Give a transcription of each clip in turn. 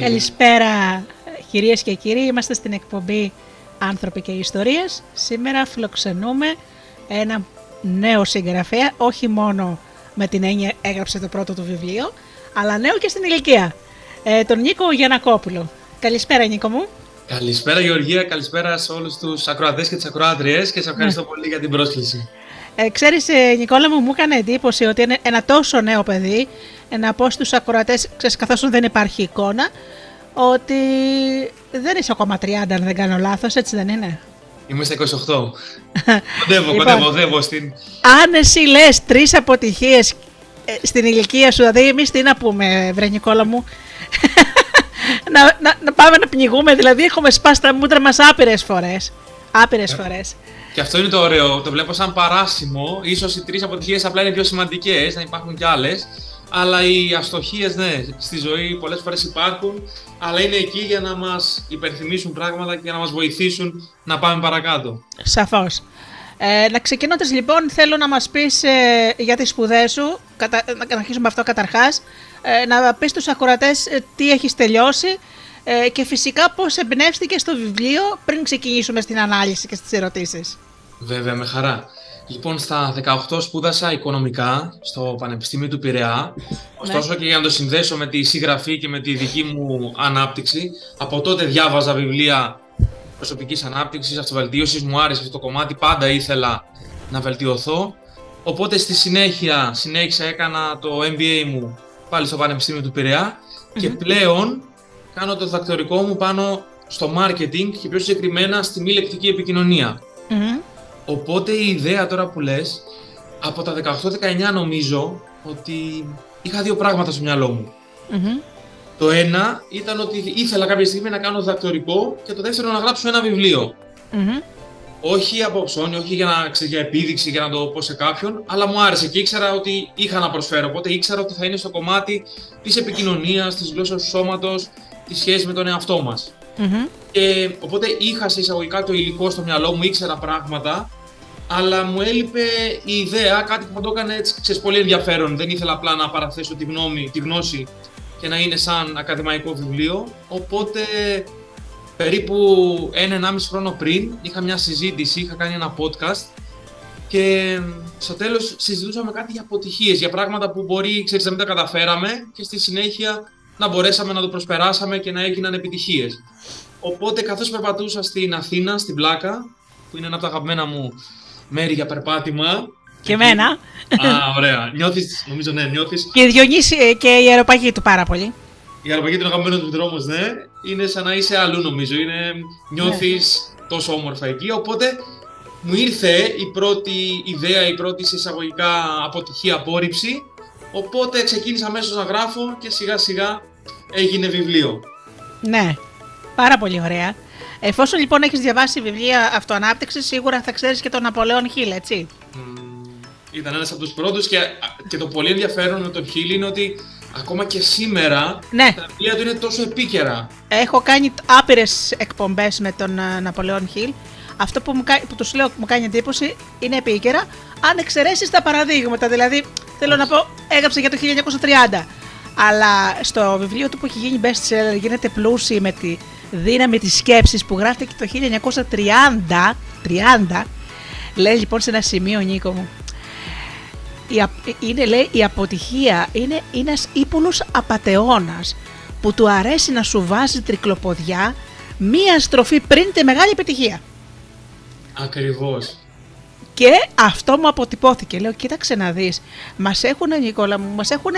Καλησπέρα κυρίες και κύριοι, είμαστε στην εκπομπή Άνθρωποι και Ιστορίες. Σήμερα φιλοξενούμε ένα νέο συγγραφέα, όχι μόνο με την έννοια έγραψε το πρώτο του βιβλίο, αλλά νέο και στην ηλικία, ε, τον Νίκο Γιανακόπουλο. Καλησπέρα Νίκο μου. Καλησπέρα Γεωργία, καλησπέρα σε όλους τους ακροατές και τις ακροάτριες και σε ευχαριστώ ναι. πολύ για την πρόσκληση. Ε, ξέρεις ε, Νικόλα μου, μου έκανε εντύπωση ότι είναι ένα τόσο νέο παιδί, να πω στους ακροατές, ξέρεις, καθώς δεν υπάρχει εικόνα, ότι δεν είσαι ακόμα 30 αν δεν κάνω λάθος, έτσι δεν είναι; Είμαι στα 28. κοντεύω, λοιπόν, κοντεύω, κοντεύω στην... Αν εσύ λες τρεις αποτυχίες ε, στην ηλικία σου, δηλαδή εμείς τι να πούμε βρε Νικόλα μου, να, να, να, πάμε να πνιγούμε, δηλαδή έχουμε σπάσει τα μούτρα μας άπειρες φορές. Άπειρες ε, φορές. Και αυτό είναι το ωραίο, το βλέπω σαν παράσημο, ίσως οι τρεις αποτυχίες απλά είναι πιο σημαντικές, να υπάρχουν κι άλλες, αλλά οι αστοχίες, ναι, στη ζωή πολλές φορές υπάρχουν, αλλά είναι εκεί για να μας υπερθυμίσουν πράγματα και για να μας βοηθήσουν να πάμε παρακάτω. Σαφώς. Ε, να ξεκινώντας λοιπόν θέλω να μας πεις ε, για τις σπουδές σου, κατα, να αρχίσουμε αυτό καταρχάς, ε, να πεις στους ακροατές ε, τι έχεις τελειώσει. Ε, και φυσικά πώς εμπνεύστηκες στο βιβλίο πριν ξεκινήσουμε στην ανάλυση και στις ερωτήσεις. Βέβαια, με χαρά. Λοιπόν, στα 18 σπούδασα οικονομικά στο Πανεπιστήμιο του Πειραιά. Ωστόσο ναι. και για να το συνδέσω με τη συγγραφή και με τη δική μου ανάπτυξη, από τότε διάβαζα βιβλία προσωπικής ανάπτυξης, αυτοβελτίωσης, μου άρεσε αυτό το κομμάτι, πάντα ήθελα να βελτιωθώ. Οπότε στη συνέχεια συνέχισα, έκανα το MBA μου πάλι στο Πανεπιστήμιο του πειραια και πλέον κάνω το διδακτορικό μου πάνω στο marketing και πιο συγκεκριμένα στη μη λεκτική Οπότε η ιδέα τώρα που λες, από τα 18-19 νομίζω ότι είχα δύο πράγματα στο μυαλό μου. Το ένα ήταν ότι ήθελα κάποια στιγμή να κάνω διδακτορικό και το δεύτερο να γράψω ένα Όχι από ψώνη, όχι για, να, για επίδειξη, για να το πω σε κάποιον, αλλά μου άρεσε και ήξερα ότι είχα να προσφέρω. Οπότε ήξερα ότι θα είναι στο κομμάτι της επικοινωνίας, της γλώσσας του σώματος, της σχέσης με τον εαυτό μας. Mm-hmm. Και οπότε είχα σε εισαγωγικά το υλικό στο μυαλό μου, ήξερα πράγματα, αλλά μου έλειπε η ιδέα, κάτι που θα το έκανε έτσι, ξέρεις, πολύ ενδιαφέρον. Δεν ήθελα απλά να παραθέσω τη, γνώμη, τη γνώση και να είναι σαν ακαδημαϊκό βιβλίο. Οπότε περίπου ένα-ενάμιση χρόνο πριν είχα μια συζήτηση, είχα κάνει ένα podcast και στο τέλος συζητούσαμε κάτι για αποτυχίες, για πράγματα που μπορεί ξέρεις, να μην τα καταφέραμε και στη συνέχεια να μπορέσαμε να το προσπεράσαμε και να έγιναν επιτυχίες. Οπότε καθώς περπατούσα στην Αθήνα, στην Πλάκα, που είναι ένα από τα αγαπημένα μου μέρη για περπάτημα. Και εμένα. Α, ωραία. Νιώθεις, νομίζω ναι, νιώθεις. Και Διονύσης ε, και η αεροπαγή του πάρα πολύ. Η αεροπαγή του αγαπημένου του δρόμου, ναι. Είναι σαν να είσαι αλλού νομίζω. Είναι, νιώθεις ναι. τόσο όμορφα εκεί. Οπότε μου ήρθε η πρώτη ιδέα, η πρώτη εισαγωγικά αποτυχία, απόρριψη. Οπότε ξεκίνησα αμέσως να γράφω και σιγά σιγά έγινε βιβλίο. Ναι, πάρα πολύ ωραία. Εφόσον λοιπόν έχεις διαβάσει βιβλία αυτοανάπτυξης, σίγουρα θα ξέρεις και τον Ναπολέον Χίλ, έτσι. Mm, ήταν ένας από τους πρώτους και, και το πολύ ενδιαφέρον με τον Χίλ είναι ότι ακόμα και σήμερα ναι. τα βιβλία του είναι τόσο επίκαιρα. Έχω κάνει άπειρες εκπομπές με τον uh, Ναπολέον Χίλ. Αυτό που, μου, που τους λέω μου κάνει εντύπωση είναι επίκαιρα, αν εξαιρέσεις τα παραδείγματα. Δηλαδή, θέλω να πω, έγραψε για το 1930. Αλλά στο βιβλίο του που έχει γίνει best seller γίνεται πλούσιοι με τη δύναμη της σκέψης που γράφτηκε το 1930, 30, λέει λοιπόν σε ένα σημείο Νίκο μου, η, είναι λέει η αποτυχία είναι ένας ύπουλος απατεώνας που του αρέσει να σου βάζει τρικλοποδιά μία στροφή πριν τη μεγάλη επιτυχία. Ακριβώς. Και αυτό μου αποτυπώθηκε. Λέω, κοίταξε να δεις, μας έχουν, Νικόλα μου, μας έχουν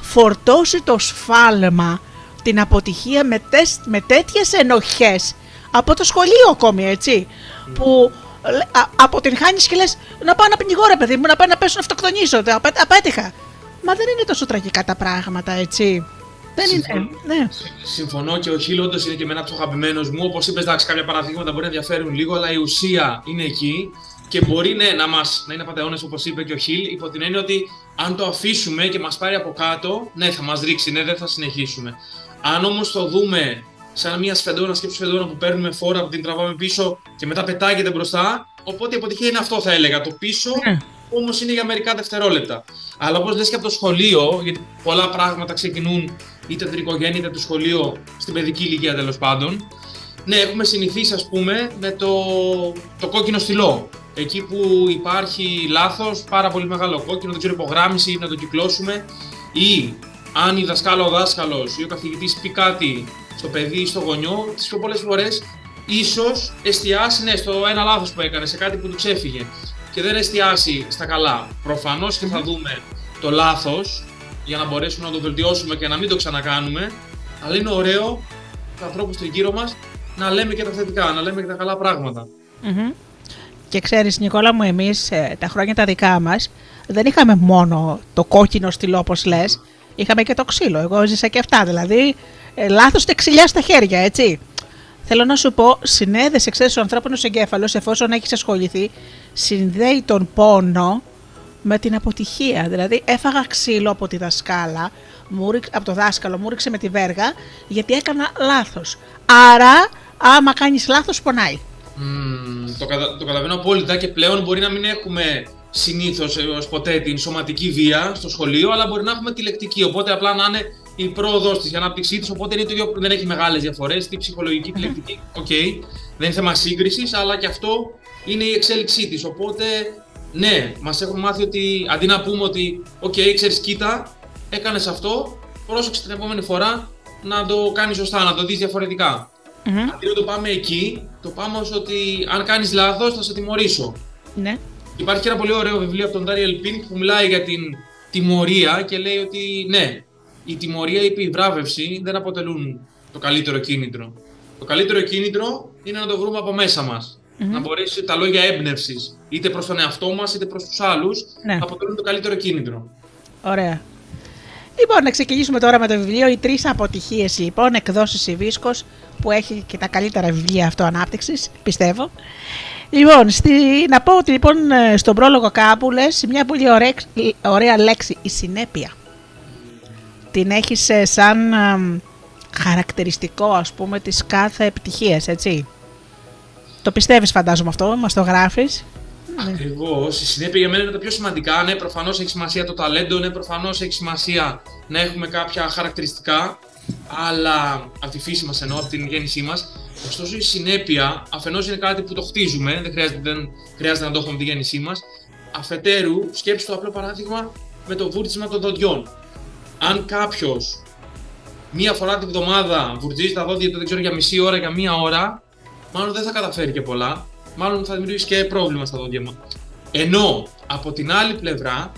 φορτώσει το σφάλμα την αποτυχία με, τες, με τέτοιες ενοχές. Από το σχολείο ακόμη έτσι που α, από την χάνεις και λες να πάω να πνιγώ ρε παιδί μου να πάω να πέσω να αυτοκτονήσω απέ, απέτυχα μα δεν είναι τόσο τραγικά τα πράγματα έτσι δεν Συμφωνώ, είναι, ναι. Συμφωνώ και ο Χίλ όντως είναι και με ένα από του αγαπημένου μου. Όπως είπες, εντάξει, κάποια παραδείγματα μπορεί να ενδιαφέρουν λίγο, αλλά η ουσία είναι εκεί και μπορεί ναι, να, μας, να είναι πατεώνες όπως είπε και ο Χίλ, υπό την έννοια ότι αν το αφήσουμε και μας πάρει από κάτω, ναι, θα μας ρίξει, ναι, δεν θα συνεχίσουμε. Αν όμως το δούμε σαν μια σφεντόνα, σκέψη σφεντόνα που παίρνουμε φόρα, που την τραβάμε πίσω και μετά πετάγεται μπροστά, οπότε η αποτυχία είναι αυτό θα έλεγα. Το πίσω ναι. όμως είναι για μερικά δευτερόλεπτα. Αλλά όπως λες και από το σχολείο, γιατί πολλά πράγματα ξεκινούν είτε από την οικογένεια είτε από το σχολείο, στην παιδική ηλικία τέλος πάντων. Ναι, έχουμε συνηθίσει, ας πούμε, με το, το κόκκινο στυλό. Εκεί που υπάρχει λάθος, πάρα πολύ μεγάλο κόκκινο, δεν ξέρω υπογράμμιση, να το κυκλώσουμε. Ή αν η δασκάλα, ο δάσκαλος ή ο καθηγητής πει κάτι στο παιδί ή στο γονιό, τις πιο πολλές φορές ίσως εστιάσει ναι, στο ένα λάθος που έκανε, σε κάτι που του ξέφυγε και δεν εστιάσει στα καλά. Προφανώς και θα δούμε το λάθος για να μπορέσουμε να το βελτιώσουμε και να μην το ξανακάνουμε. Αλλά είναι ωραίο τους ανθρώπους του γύρω μας να λέμε και τα θετικά, να λέμε και τα καλά Και ξέρεις Νικόλα μου, εμείς ε, τα χρόνια τα δικά μας δεν είχαμε μόνο το κόκκινο στυλό όπως λες, είχαμε και το ξύλο. Εγώ ζήσα και αυτά, δηλαδή ε, λάθος τεξιλιά στα χέρια, έτσι. Θέλω να σου πω, συνέδεσαι, ξέρεις, ο ανθρώπινος εγκέφαλος, εφόσον έχεις ασχοληθεί, συνδέει τον πόνο με την αποτυχία. Δηλαδή, έφαγα ξύλο από τη δασκάλα, από το δάσκαλο, μου 'ριξε με τη βέργα, γιατί έκανα λάθος. Άρα, άμα κάνεις λάθος, πονάει. Mm, το, κατα... το καταλαβαίνω απόλυτα και πλέον μπορεί να μην έχουμε συνήθως ως ποτέ την σωματική βία στο σχολείο, αλλά μπορεί να έχουμε τη λεκτική. Οπότε απλά να είναι η πρόοδος της, η ανάπτυξή της. Οπότε είναι το ίδιο, δεν έχει μεγάλες διαφορές. Τη ψυχολογική, τη λεκτική, okay, δεν είναι θέμα σύγκρισης, αλλά και αυτό είναι η εξέλιξή της. Οπότε, ναι, μας έχουν μάθει ότι αντί να πούμε ότι, okay, ξέρεις, κοίτα, έκανες αυτό, πρόσεξε την επόμενη φορά να το κάνεις σωστά, να το δεις διαφορετικά. Mm-hmm. Αντί να το πάμε εκεί, το πάμε ως ότι αν κάνεις λάθος θα σε τιμωρήσω. Ναι. Υπάρχει ένα πολύ ωραίο βιβλίο από τον Ντάνιελ Πινκ που μιλάει για την τιμωρία και λέει ότι ναι, η τιμωρία ή η βράβευση δεν αποτελούν το καλύτερο κίνητρο. Το καλύτερο κίνητρο είναι να το βρούμε από μέσα μα. Να μπορέσει τα λόγια έμπνευσης, είτε προς τον εαυτό μας είτε προς τους άλλους, ναι. να αποτελούν το καλύτερο κίνητρο. Ωραία. Λοιπόν, να ξεκινήσουμε τώρα με το βιβλίο. Οι τρεις αποτυχίες, λοιπόν, εκδόσεις η Βίσκο, που έχει και τα καλύτερα βιβλία αυτοανάπτυξης, πιστεύω. Λοιπόν, στη, να πω ότι λοιπόν ε, στον πρόλογο κάπου λες μια πολύ ωραία, ωραία λέξη, η συνέπεια. Την έχεις ε, σαν χαρακτηριστικό ας πούμε της κάθε επιτυχίας, έτσι. Το πιστεύεις φαντάζομαι αυτό, μας το γράφεις. Ακριβώς. Η συνέπεια για μένα είναι τα πιο σημαντικά. Ναι, προφανώς έχει σημασία το ταλέντο, ναι, προφανώς έχει σημασία να έχουμε κάποια χαρακτηριστικά, αλλά από τη φύση μας εννοώ, από την γέννησή μας. Ωστόσο, η συνέπεια αφενός είναι κάτι που το χτίζουμε, δεν χρειάζεται, δεν χρειάζεται να το έχουμε από τη γέννησή μας. Αφετέρου, σκέψτε το απλό παράδειγμα με το βούρτισμα των δοντιών. Αν κάποιος μία φορά την εβδομάδα βουρτίζει τα δόντια του, δεν ξέρω για μισή ώρα, για μία ώρα, μάλλον δεν θα καταφέρει και πολλά. Μάλλον θα δημιουργήσει και πρόβλημα στα δόντια μου. Ενώ από την άλλη πλευρά,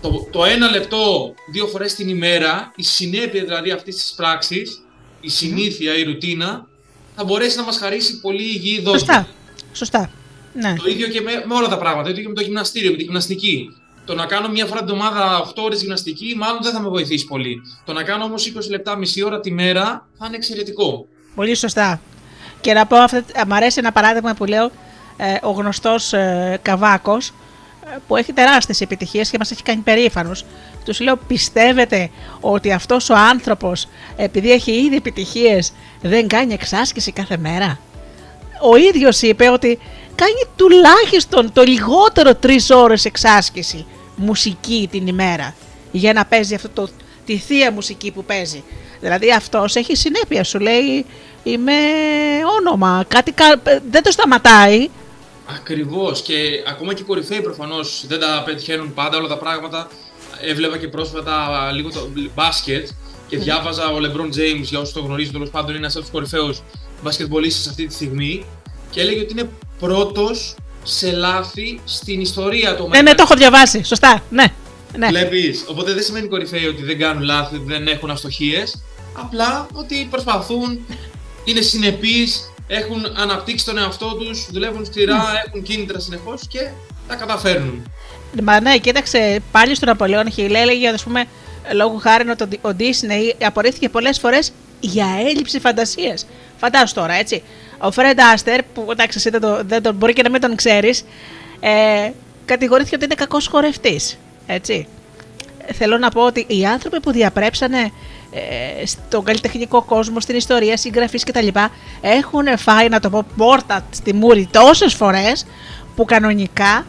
το, το ένα λεπτό δύο φορές την ημέρα, η συνέπεια δηλαδή αυτής της πράξης, η συνήθεια, η ρουτίνα, θα μπορέσει να μας χαρίσει πολύ υγιή δόντια. Σωστά. Σωστά. Ναι. Το ίδιο και με, με όλα τα πράγματα. Το ίδιο και με το γυμναστήριο, με τη γυμναστική. Το να κάνω μια φορά την εβδομάδα 8 ώρες γυμναστική, μάλλον δεν θα με βοηθήσει πολύ. Το να κάνω όμως 20 λεπτά, μισή ώρα τη μέρα, θα είναι εξαιρετικό. Πολύ σωστά. Και να πω, αυτά, μου αρέσει ένα παράδειγμα που λέω, ε, ο γνωστός ε, Καβάκος, ε, που έχει τεράστιες επιτυχίες και μας έχει κάνει περήφανους. Τους λέω, πιστεύετε ότι αυτός ο άνθρωπος, επειδή έχει ήδη επιτυχίες, δεν κάνει εξάσκηση κάθε μέρα; Ο ίδιος είπε ότι κάνει τουλάχιστον το λιγότερο τρεις ώρες εξάσκηση μουσική την ημέρα για να παίζει αυτό το, τη θεία μουσική που παίζει. Δηλαδή αυτός έχει συνέπεια, σου λέει είμαι όνομα, κάτι δεν το σταματάει. Ακριβώς και ακόμα και οι κορυφαίοι προφανώς δεν τα πετυχαίνουν πάντα όλα τα πράγματα. Έβλεπα και πρόσφατα λίγο το μπάσκετ και διάβαζα ο LeBron James, για όσους το γνωρίζουν τέλος πάντων, είναι ένας από τους κορυφαίους μπασκετμπολίστες αυτή τη στιγμή και έλεγε ότι είναι πρώτος σε λάθη στην ιστορία του. Ναι, ναι, το έχω διαβάσει. Σωστά. Ναι. ναι. Βλέπεις. Οπότε δεν σημαίνει κορυφαίοι ότι δεν κάνουν λάθη, δεν έχουν αστοχίες. Απλά ότι προσπαθούν, είναι συνεπείς, έχουν αναπτύξει τον εαυτό τους, δουλεύουν σκληρά, έχουν κίνητρα συνεχώς και τα καταφέρνουν. Μα ναι, κοίταξε πάλι στον Ναπολέον Χιλ έλεγε ας πούμε λόγω χάρη ότι ο Ντίσνεϊ απορρίφθηκε πολλές φορές για έλλειψη φαντασίας. Φαντάσου τώρα, έτσι. Ο Φρέντ Άστερ, που εντάξει, εσύ δεν, το, δεν το, μπορεί και να μην τον ξέρεις, ε, κατηγορήθηκε ότι είναι κακός χορευτής. Έτσι. Θέλω να πω ότι οι άνθρωποι που διαπρέψανε ε, στον καλλιτεχνικό κόσμο, στην ιστορία, συγγραφή κτλ. έχουν φάει, να το πω, πόρτα στη μούρη τόσες φορές που κανονικά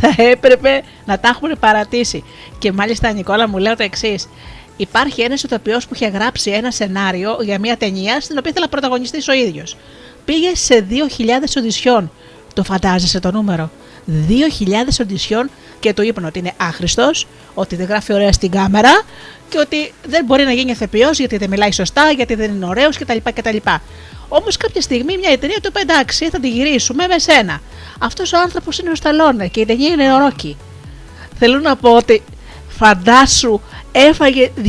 θα έπρεπε να τα έχουν παρατήσει. Και μάλιστα, Νικόλα μου λέει το εξής. Υπάρχει ένας ηθοποιός που είχε γράψει ένα σενάριο για μια ταινία στην οποία ήθελα να πρωταγωνιστείς ο ίδιος. Πήγε σε 2.000 οντισιόν. Το φαντάζεσαι το νούμερο; 2.000 οντισιόν και του είπαν ότι είναι άχρηστος, ότι δεν γράφει ωραία στην κάμερα και ότι δεν μπορεί να γίνει ηθοποιός γιατί δεν μιλάει σωστά, γιατί δεν είναι ωραίος κτλ. κτλ. Όμως κάποια στιγμή μια εταιρεία του είπε εντάξει, θα τη γυρίσουμε με σένα. Αυτός ο άνθρωπος είναι ο Σταλόνε και η ταινία είναι ο Ρόκι. Θέλω να πω ότι φαντάσου έφαγε 2.000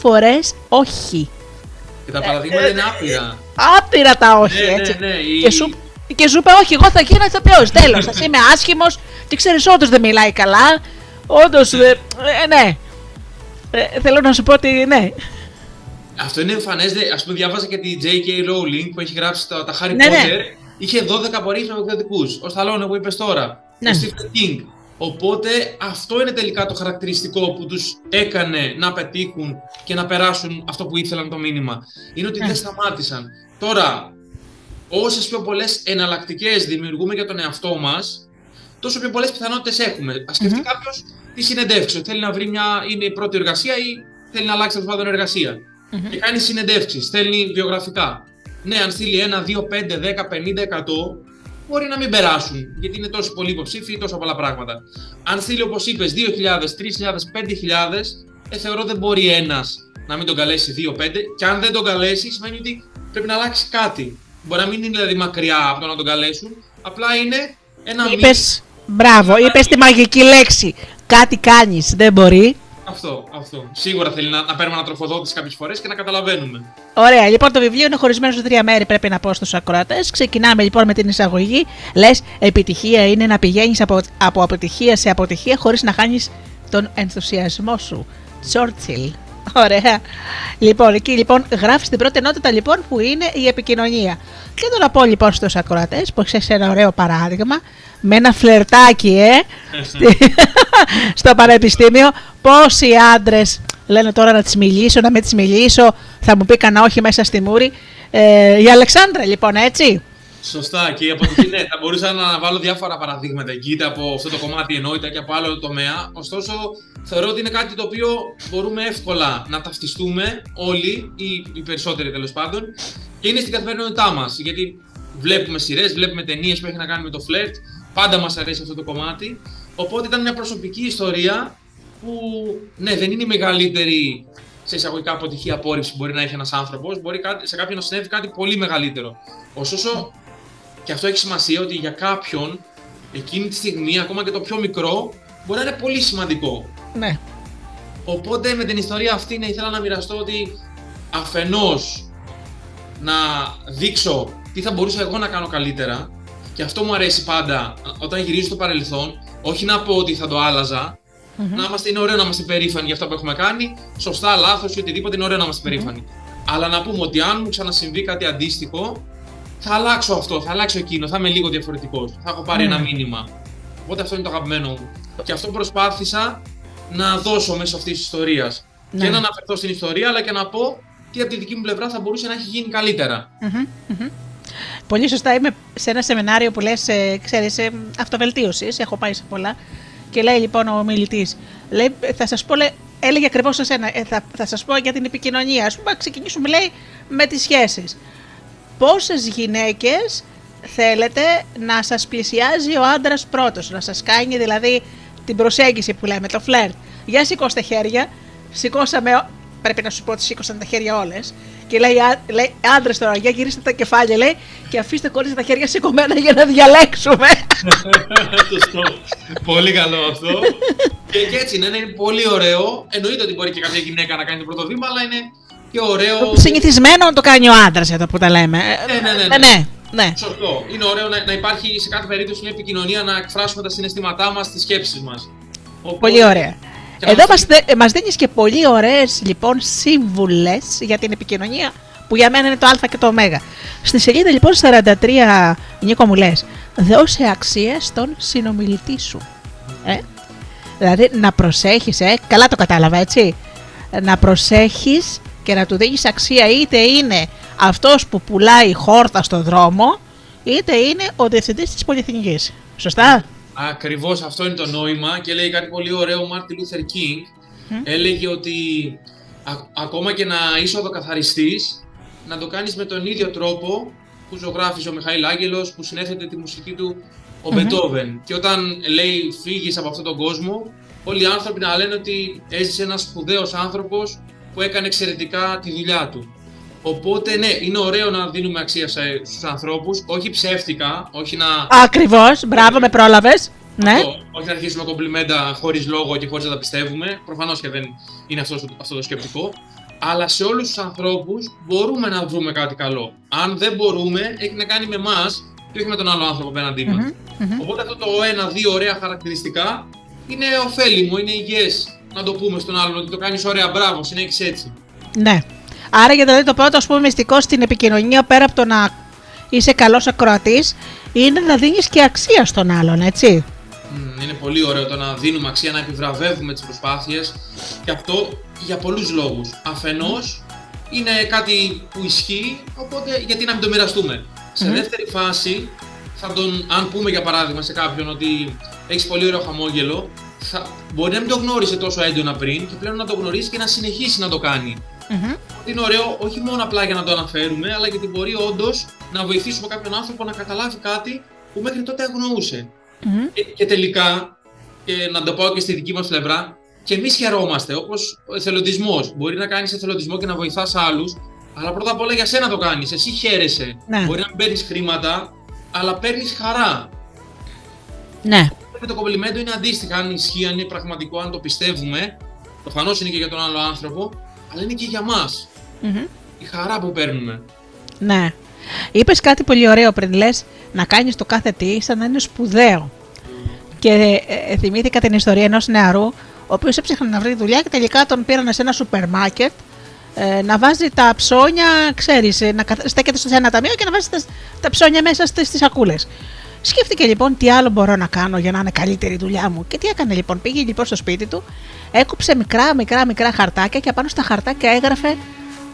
φορές όχι. Και τα παραδείγματα είναι άπειρα. Άπειρα τα όχι, Ναι, ναι, έτσι. ναι, η- Και, σου, και σου είπε, Όχι, εγώ θα γίνω ηθοποιός. Τέλος. Θα είμαι άσχημος. Τι ξέρεις, όντως δεν μιλάει καλά. Όντως. Ε, ναι. Ε, θέλω να σου πω ότι ναι. Αυτό είναι εμφανές. Α πούμε, διάβαζα και τη J.K. Rowling που έχει γράψει τα, τα Harry Ναι, ναι. Potter. Είχε 12 απορρίψει από εκδοτικού. Ο Σταλόνε που είπες τώρα. Ναι. Ο Stephen King. Οπότε αυτό είναι τελικά το χαρακτηριστικό που τους έκανε να πετύχουν και να περάσουν αυτό που ήθελαν το μήνυμα. Είναι ότι Ναι. δεν σταμάτησαν. Τώρα, όσες πιο πολλές εναλλακτικές δημιουργούμε για τον εαυτό μας, τόσο πιο πολλές πιθανότητες έχουμε. Ας σκεφτεί Μμμ. κάποιος τι συνεντεύξεις, ότι θέλει να βρει μια, είναι η πρώτη εργασία ή θέλει να αλλάξει τέλο πάντων εργασία. Μμμ. Και κάνει συνεντεύξεις, στέλνει βιογραφικά. Ναι, αν στείλει ένα, δύο, πέντε, δέκα, πενήντα, εκατό, μπορεί να μην περάσουν. Γιατί είναι τόσο πολλοί υποψήφοι ή τόσο πολλά πράγματα. Αν στείλει, όπως είπες, 2.000, 3.000, 5.000, ε, θεωρώ δεν μπορεί ένας να μην τον καλέσει 2-5. Και αν δεν τον καλέσει, σημαίνει ότι πρέπει να αλλάξει κάτι. Μπορεί να μην είναι δηλαδή μακριά από το να τον καλέσουν, απλά είναι ένα Είπες. μήνυμα. Μπράβο, είπες τη μαγική λέξη. Κάτι κάνεις, δεν μπορεί. Αυτό, αυτό. Σίγουρα θέλει να, να παίρνουμε ανατροφοδότηση κάποιες φορές και να καταλαβαίνουμε. Ωραία, λοιπόν το βιβλίο είναι χωρισμένο σε τρία μέρη, πρέπει να πω στους ακροατές. Ξεκινάμε λοιπόν με την εισαγωγή. Λες, επιτυχία είναι να πηγαίνεις από, από αποτυχία σε αποτυχία χωρίς να χάνεις τον ενθουσιασμό σου. Τσόρτσιλ. Ωραία. Λοιπόν, εκεί λοιπόν γράφεις την πρώτη ενότητα λοιπόν που είναι η επικοινωνία. Και εδώ να πω λοιπόν στους ακροατές που ξέρεις ένα ωραίο παράδειγμα με ένα φλερτάκι, ε, στη- στο πανεπιστήμιο. Πόσοι άντρες λένε τώρα να τη μιλήσω, να με τη μιλήσω, θα μου πει κανένα όχι μέσα στη μούρη. Ε, η Αλεξάνδρα λοιπόν, έτσι. Σωστά. Και η αποτυχία, ναι, θα μπορούσα να βάλω διάφορα παραδείγματα εκεί, είτε από αυτό το κομμάτι ενότητα και από άλλο τομέα. Ωστόσο, θεωρώ ότι είναι κάτι το οποίο μπορούμε εύκολα να ταυτιστούμε όλοι, ή οι περισσότεροι τέλος πάντων, και είναι στην καθημερινότητά μας. Γιατί βλέπουμε σειρές, βλέπουμε ταινίες που έχει να κάνει με το φλερτ, πάντα μας αρέσει αυτό το κομμάτι. Οπότε ήταν μια προσωπική ιστορία που ναι, δεν είναι η μεγαλύτερη σε εισαγωγικά αποτυχία απόρριψη που μπορεί να έχει ένας άνθρωπος. Μπορεί κάτι- σε κάποιον να συνέβη κάτι πολύ μεγαλύτερο. Ωστόσο, και αυτό έχει σημασία ότι για κάποιον εκείνη τη στιγμή, ακόμα και το πιο μικρό, μπορεί να είναι πολύ σημαντικό. Ναι. Οπότε με την ιστορία αυτή ναι, ήθελα να μοιραστώ ότι αφενός να δείξω τι θα μπορούσα εγώ να κάνω καλύτερα και αυτό μου αρέσει πάντα όταν γυρίζω στο παρελθόν, όχι να πω ότι θα το άλλαζα, να είμαστε, είναι ωραίο να είμαστε περήφανοι για αυτά που έχουμε κάνει, σωστά, λάθος ή οτιδήποτε είναι ωραίο να είμαστε περήφανοι. Αλλά να πούμε ότι αν μου ξανασυμβεί κάτι αντίστοιχο, θα αλλάξω αυτό, θα αλλάξω εκείνο, θα είμαι λίγο διαφορετικός, θα έχω πάρει Μμμ. ένα μήνυμα. Οπότε αυτό είναι το αγαπημένο μου. Και αυτό προσπάθησα να δώσω μέσω αυτής της ιστορίας. Ναι. Και να αναφερθώ στην ιστορία, αλλά και να πω τι από τη δική μου πλευρά θα μπορούσε να έχει γίνει καλύτερα. Μμμ, μμμ. Πολύ σωστά. Είμαι σε ένα σεμινάριο που λες, ε, ξέρεις, ε, αυτοβελτίωσης. Έχω πάει σε πολλά. Και λέει λοιπόν ο μιλητή, λέει, θα σας πω, λέει, έλεγε ακριβώς εσένα, ε, θα, θα σας πω για την επικοινωνία. Ας πούμε, να ξεκινήσουμε, λέει, με τις σχέσεις. Πόσες γυναίκες θέλετε να σας πλησιάζει ο άντρας πρώτος, να σας κάνει δηλαδή την προσέγγιση που λέμε, το φλερτ. Για σηκώστε χέρια, σηκώσαμε, πρέπει να σου πω ότι σήκωσαν τα χέρια όλες και λέει, «Α- λέει άντρες τώρα, για γυρίστε τα κεφάλια, λέει, και αφήστε χωρίς τα χέρια σηκωμένα για να διαλέξουμε. Σωστό. πολύ καλό αυτό. και, και έτσι είναι, είναι πολύ ωραίο. Εννοείται ότι μπορεί και κάποια γυναίκα να κάνει το πρώτο βήμα, αλλά είναι και ωραίο. Συνηθισμένο να το κάνει ο άντρας εδώ που τα λέμε. Ναι, ναι, ναι, Ε, ναι. ναι, ναι. Σωστό. Είναι ωραίο να, να υπάρχει σε κάθε περίπτωση μια επικοινωνία να εκφράσουμε τα συναισθήματά μας, τις σκέψεις μας. Πολύ ωραία. Και να Εδώ μας- μας, δε- μας δίνεις και πολύ ωραίες λοιπόν σύμβουλες για την επικοινωνία που για μένα είναι το α και το ω. Στη σελίδα λοιπόν 43 Νίκο μου λες δώσε αξία στον συνομιλητή σου. Ε; Δηλαδή να προσέχεις, ε; καλά το κατάλαβα έτσι, να προσέχεις και να του δίνεις αξία είτε είναι αυτός που πουλάει χόρτα στο δρόμο είτε είναι ο διευθυντής της πολυεθνικής. Σωστά; Ακριβώς αυτό είναι το νόημα και λέει κάτι πολύ ωραίο ο Μάρτιν Λούθερ Κίνγκ. Μμ. Έλεγε ότι ακόμα και να είσαι οδοκαθαριστής, να το κάνεις με τον ίδιο τρόπο που ζωγράφησε ο Μιχαήλ Άγγελος, που συνέθετε τη μουσική του ο Μπετόβεν. Και όταν λέει φύγεις από αυτόν τον κόσμο, όλοι οι άνθρωποι να λένε ότι έζησε ένας σπουδαίος άνθρωπος που έκανε εξαιρετικά τη δουλειά του. Οπότε ναι, είναι ωραίο να δίνουμε αξία στους ανθρώπους, όχι ψεύτικα, όχι να... Ακριβώς, μπράβο, με πρόλαβες. Ναι. Αυτό, όχι να αρχίσουμε κομπλιμέντα χωρίς λόγο και χωρίς να τα πιστεύουμε. Προφανώς και δεν είναι αυτός, αυτό το σκεπτικό. Αλλά σε όλους τους ανθρώπους μπορούμε να βρούμε κάτι καλό. Αν δεν μπορούμε, έχει να κάνει με εμάς και όχι με τον άλλο άνθρωπο απέναντί μας. Mm-hmm, Οπότε αυτό το ένα-δύο ωραία χαρακτηριστικά είναι ωφέλιμο, είναι υγιές να το πούμε στον άλλον ότι το κάνεις ωραία. Μπράβο, συνέχισε έτσι. Ναι. Άρα για δηλαδή το πρώτο ας πούμε μυστικό στην επικοινωνία πέρα από το να είσαι καλός ακροατής είναι να δίνεις και αξία στον άλλον, έτσι. Είναι πολύ ωραίο το να δίνουμε αξία, να επιβραβεύουμε τις προσπάθειες και αυτό για πολλούς λόγους. Αφενός είναι κάτι που ισχύει, οπότε γιατί να μην το μοιραστούμε. Σε δεύτερη φάση, θα τον, αν πούμε για παράδειγμα σε κάποιον ότι έχεις πολύ ωραίο χαμόγελο, θα, μπορεί να μην το γνώρισε τόσο έντονα πριν και πλέον να το γνωρίσει και να συνεχίσει να το κάνει. Mm-hmm. Είναι ωραίο όχι μόνο απλά για να το αναφέρουμε, αλλά γιατί μπορεί όντως να βοηθήσουμε κάποιον άνθρωπο να καταλάβει κάτι που μέχρι τότε αγνοούσε. Mm-hmm. Και, και, τελικά, και να το πω και στη δική μας πλευρά, και εμείς χαιρόμαστε. Όπως ο εθελοντισμός. Μπορεί να κάνεις εθελοντισμό και να βοηθάς άλλους, αλλά πρώτα απ' όλα για σένα το κάνεις. Εσύ χαίρεσαι. Ναι. Μπορεί να παίρνεις χρήματα, αλλά παίρνεις χαρά. Ναι. Το κομπλιμέντο είναι αντίστοιχα, αν ισχύει, αν είναι πραγματικό, αν το πιστεύουμε. Προφανώς είναι και για τον άλλο άνθρωπο, αλλά είναι και για μας. Mm-hmm. Η χαρά που παίρνουμε. Ναι. Είπες κάτι πολύ ωραίο πριν λες να κάνεις το κάθε τι σαν να είναι σπουδαίο. Και ε, ε, θυμήθηκα την ιστορία ενός νεαρού, ο οποίος έψαχνε να βρει δουλειά και τελικά τον πήραν σε ένα σούπερ μάρκετ ε, να βάζει τα ψώνια, ξέρεις, ε, να στέκεται σε ένα ταμείο και να βάζει τα, τα ψώνια μέσα στις σακούλες. Σκέφτηκε λοιπόν τι άλλο μπορώ να κάνω για να είναι καλύτερη η δουλειά μου. Και τι έκανε λοιπόν, πήγε λοιπόν στο σπίτι του, έκοψε μικρά μικρά μικρά χαρτάκια και απάνω στα χαρτάκια έγραφε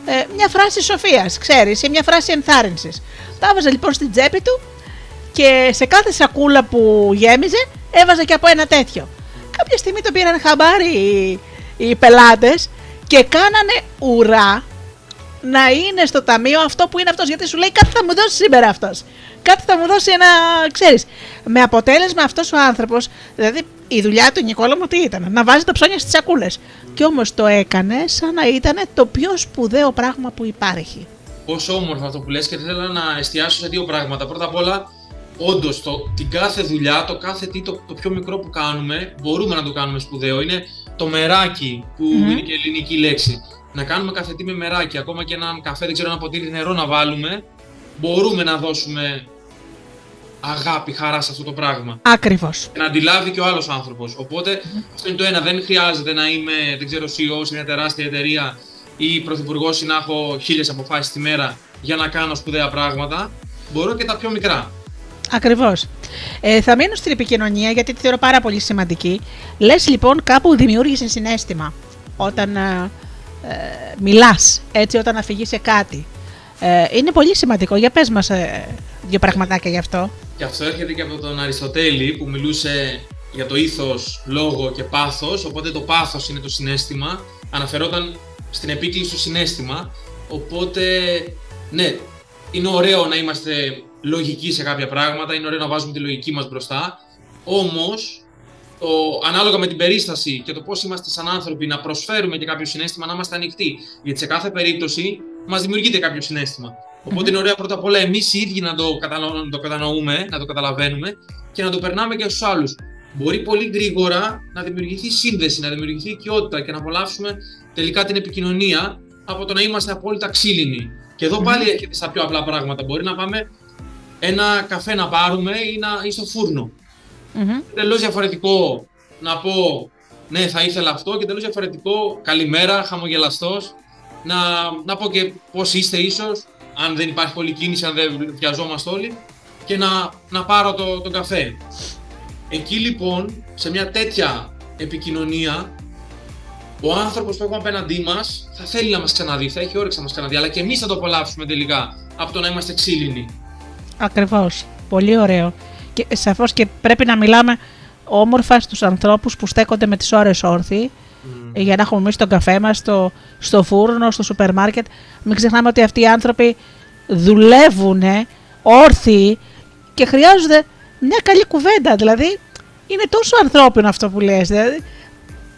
ε, μια φράση σοφίας, ξέρεις, ή μια φράση ενθάρρυνσης. Τα έβαζε λοιπόν στην τσέπη του και σε κάθε σακούλα που γέμιζε έβαζε και από ένα τέτοιο. Κάποια στιγμή το πήραν χαμπάρι οι, οι πελάτες και κάνανε ουρά να είναι στο ταμείο αυτό που είναι αυτός. Γιατί σου λέει κάτι θα μου δώσεις σήμερα αυτός. Κάτι θα μου δώσει ένα. ξέρεις. Με αποτέλεσμα αυτός ο άνθρωπος, δηλαδή η δουλειά του Νικόλα μου τι ήταν, να βάζει τα ψώνια στις σακούλε. Και όμως το έκανε σαν να ήταν το πιο σπουδαίο πράγμα που υπάρχει. Πόσο όμορφο αυτό που λες και θέλω να εστιάσω σε δύο πράγματα. Πρώτα απ' όλα, όντως την κάθε δουλειά, το κάθε τι, το, το πιο μικρό που κάνουμε, μπορούμε να το κάνουμε σπουδαίο. Είναι το μεράκι που mm είναι και ελληνική λέξη. Να κάνουμε κάθε τι με μεράκι. Ακόμα και έναν καφέ, δεν ξέρω, ένα ποτήρι νερό να βάλουμε, μπορούμε να δώσουμε αγάπη, χαρά σε αυτό το πράγμα. Ακριβώς. Να αντιλάβει και ο άλλος άνθρωπος. Οπότε αυτό είναι το ένα. Δεν χρειάζεται να είμαι, δεν ξέρω, CEO σε μια τεράστια εταιρεία ή πρωθυπουργός ή να έχω χίλιες αποφάσεις τη μέρα για να κάνω σπουδαία πράγματα. Μπορώ και τα πιο μικρά. Ακριβώς. Ε, θα μείνω στην επικοινωνία γιατί τη θεωρώ πάρα πολύ σημαντική. Λες λοιπόν κάπου δημιούργησε συνέστημα όταν ε, ε, μιλάς, έτσι, όταν αφηγείς κάτι. Ε, είναι πολύ σημαντικό. Για πες μας ε, δύο πραγματάκια γι' αυτό. Και αυτό έρχεται και από τον Αριστοτέλη που μιλούσε για το ήθος, λόγο και πάθος. Οπότε το πάθος είναι το συνέστημα. Αναφερόταν στην επίκληση του συνέστημα. Οπότε, ναι, είναι ωραίο να είμαστε λογικοί σε κάποια πράγματα, είναι ωραίο να βάζουμε τη λογική μας μπροστά. Όμως, το, ανάλογα με την περίσταση και το πώς είμαστε σαν άνθρωποι να προσφέρουμε και κάποιο συνέστημα, να είμαστε ανοιχτοί. Γιατί σε κάθε περίπτωση μας δημιουργείται κάποιο συνέστημα. Οπότε είναι ωραία πρώτα απ' όλα εμείς οι ίδιοι να το, να το κατανοούμε, να το καταλαβαίνουμε και να το περνάμε και στους άλλους. Μπορεί πολύ γρήγορα να δημιουργηθεί σύνδεση, να δημιουργηθεί οικειότητα και να απολαύσουμε τελικά την επικοινωνία από το να είμαστε απόλυτα ξύλινοι. Και εδώ πάλι έρχεται στα πιο απλά πράγματα. Μπορεί να πάμε ένα καφέ να πάρουμε ή, να, ή στο φούρνο. Mm-hmm. Τελώ διαφορετικό να πω ναι, θα ήθελα αυτό και τελώ διαφορετικό καλημέρα, χαμογελαστός να, να πω και πώς είστε ίσως, αν δεν υπάρχει πολλή κίνηση, αν δεν βιαζόμαστε όλοι, και να, να πάρω το, τον καφέ. Εκεί λοιπόν, σε μια τέτοια επικοινωνία, ο άνθρωπος που έχουμε απέναντί μας θα θέλει να μας ξαναδεί, θα έχει όρεξη να μας ξαναδεί, αλλά και εμείς θα το απολαύσουμε τελικά από το να είμαστε ξύλινοι. Ακριβώς. Πολύ ωραίο. Και σαφώς και πρέπει να μιλάμε όμορφα στους ανθρώπους που στέκονται με τις ώρες όρθιοι για να έχουμε εμείς τον καφέ μας στο, στο φούρνο, στο σούπερ μάρκετ. Μην ξεχνάμε ότι αυτοί οι άνθρωποι δουλεύουν όρθιοι και χρειάζονται μια καλή κουβέντα. Δηλαδή, είναι τόσο ανθρώπινο αυτό που λες. Δηλαδή,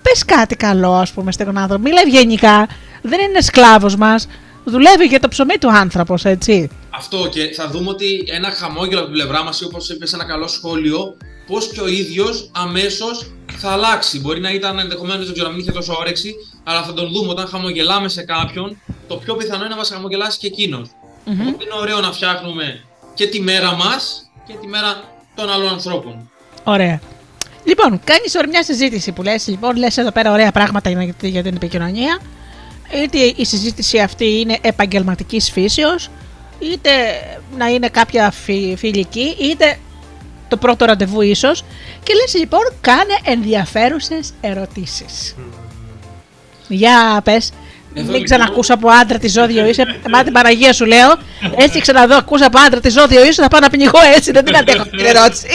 πες κάτι καλό, ας πούμε, στον άνθρωπο. Μίλα ευγενικά. Δεν είναι σκλάβος μας. Δουλεύει για το ψωμί του άνθρωπος, έτσι. Αυτό και θα δούμε ότι ένα χαμόγελο από την πλευρά μας, όπως είπες ένα καλό σχόλιο, πώς και ο ίδιος αμέσως θα αλλάξει. Μπορεί να ήταν ενδεχομένως, δεν ξέρω, να μην είχε τόσο όρεξη, αλλά θα τον δούμε όταν χαμογελάμε σε κάποιον, το πιο πιθανό είναι να μας χαμογελάσει και εκείνος. Mm-hmm. είναι ωραίο να φτιάχνουμε και τη μέρα μας και τη μέρα των άλλων ανθρώπων. Ωραία. Λοιπόν, κάνεις μια συζήτηση που λες. Λοιπόν, λες εδώ πέρα ωραία πράγματα για την επικοινωνία. Είτε η συζήτηση αυτή είναι επαγγελματικής φύσεως, είτε να είναι κάποια φιλική, είτε το πρώτο ραντεβού ίσως. Και λες λοιπόν, κάνε ενδιαφέρουσες ερωτήσεις. Mm. Για πες. Μην λοιπόν- ξανακούσω από άντρα τη ζώδιο είσαι. Μα την Παναγία σου λέω. Έτσι ξαναδώ, ακούσα από άντρα τη ζώδιο είσαι. Θα πάω να πνιγώ έτσι. Δεν την αντέχω την ερώτηση.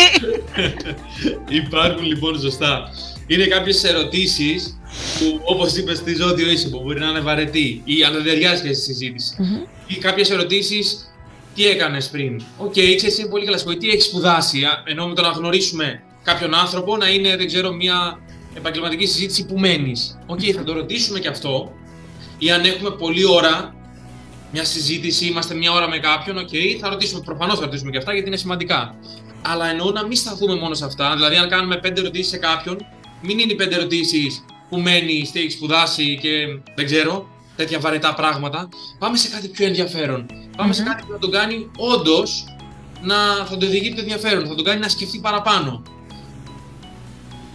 Υπάρχουν λοιπόν σωστά. Είναι κάποιες ερωτήσεις που, όπως είπες, τι ζώδιο είσαι, που μπορεί να είναι βαρετή ή αν δεν ταιριάζει στη συζήτηση. Mm-hmm. Ή κάποιες ερωτήσεις, τι έκανες πριν. Okay, ξέρει, είναι πολύ καλά τι έχεις σπουδάσει. Ενώ με το να γνωρίσουμε κάποιον άνθρωπο να είναι, δεν ξέρω, μια επαγγελματική συζήτηση που μένεις. Okay, θα το ρωτήσουμε και αυτό. Ή αν έχουμε πολλή ώρα μια συζήτηση, είμαστε μια ώρα με κάποιον, okay, θα ρωτήσουμε. Προφανώς θα ρωτήσουμε και αυτά γιατί είναι σημαντικά. Αλλά εννοώ να μην σταθούμε μόνο σε αυτά. Δηλαδή, αν κάνουμε πέντε ερωτήσεις σε κάποιον, μην είναι οι πέντε ερωτήσεις που μένει, τι έχει σπουδάσει και δεν ξέρω, τέτοια βαρετά πράγματα. Πάμε σε κάτι πιο ενδιαφέρον. Πάμε σε κάτι που θα τον κάνει όντως να θα το οδηγεί το ενδιαφέρον, θα τον κάνει να σκεφτεί παραπάνω.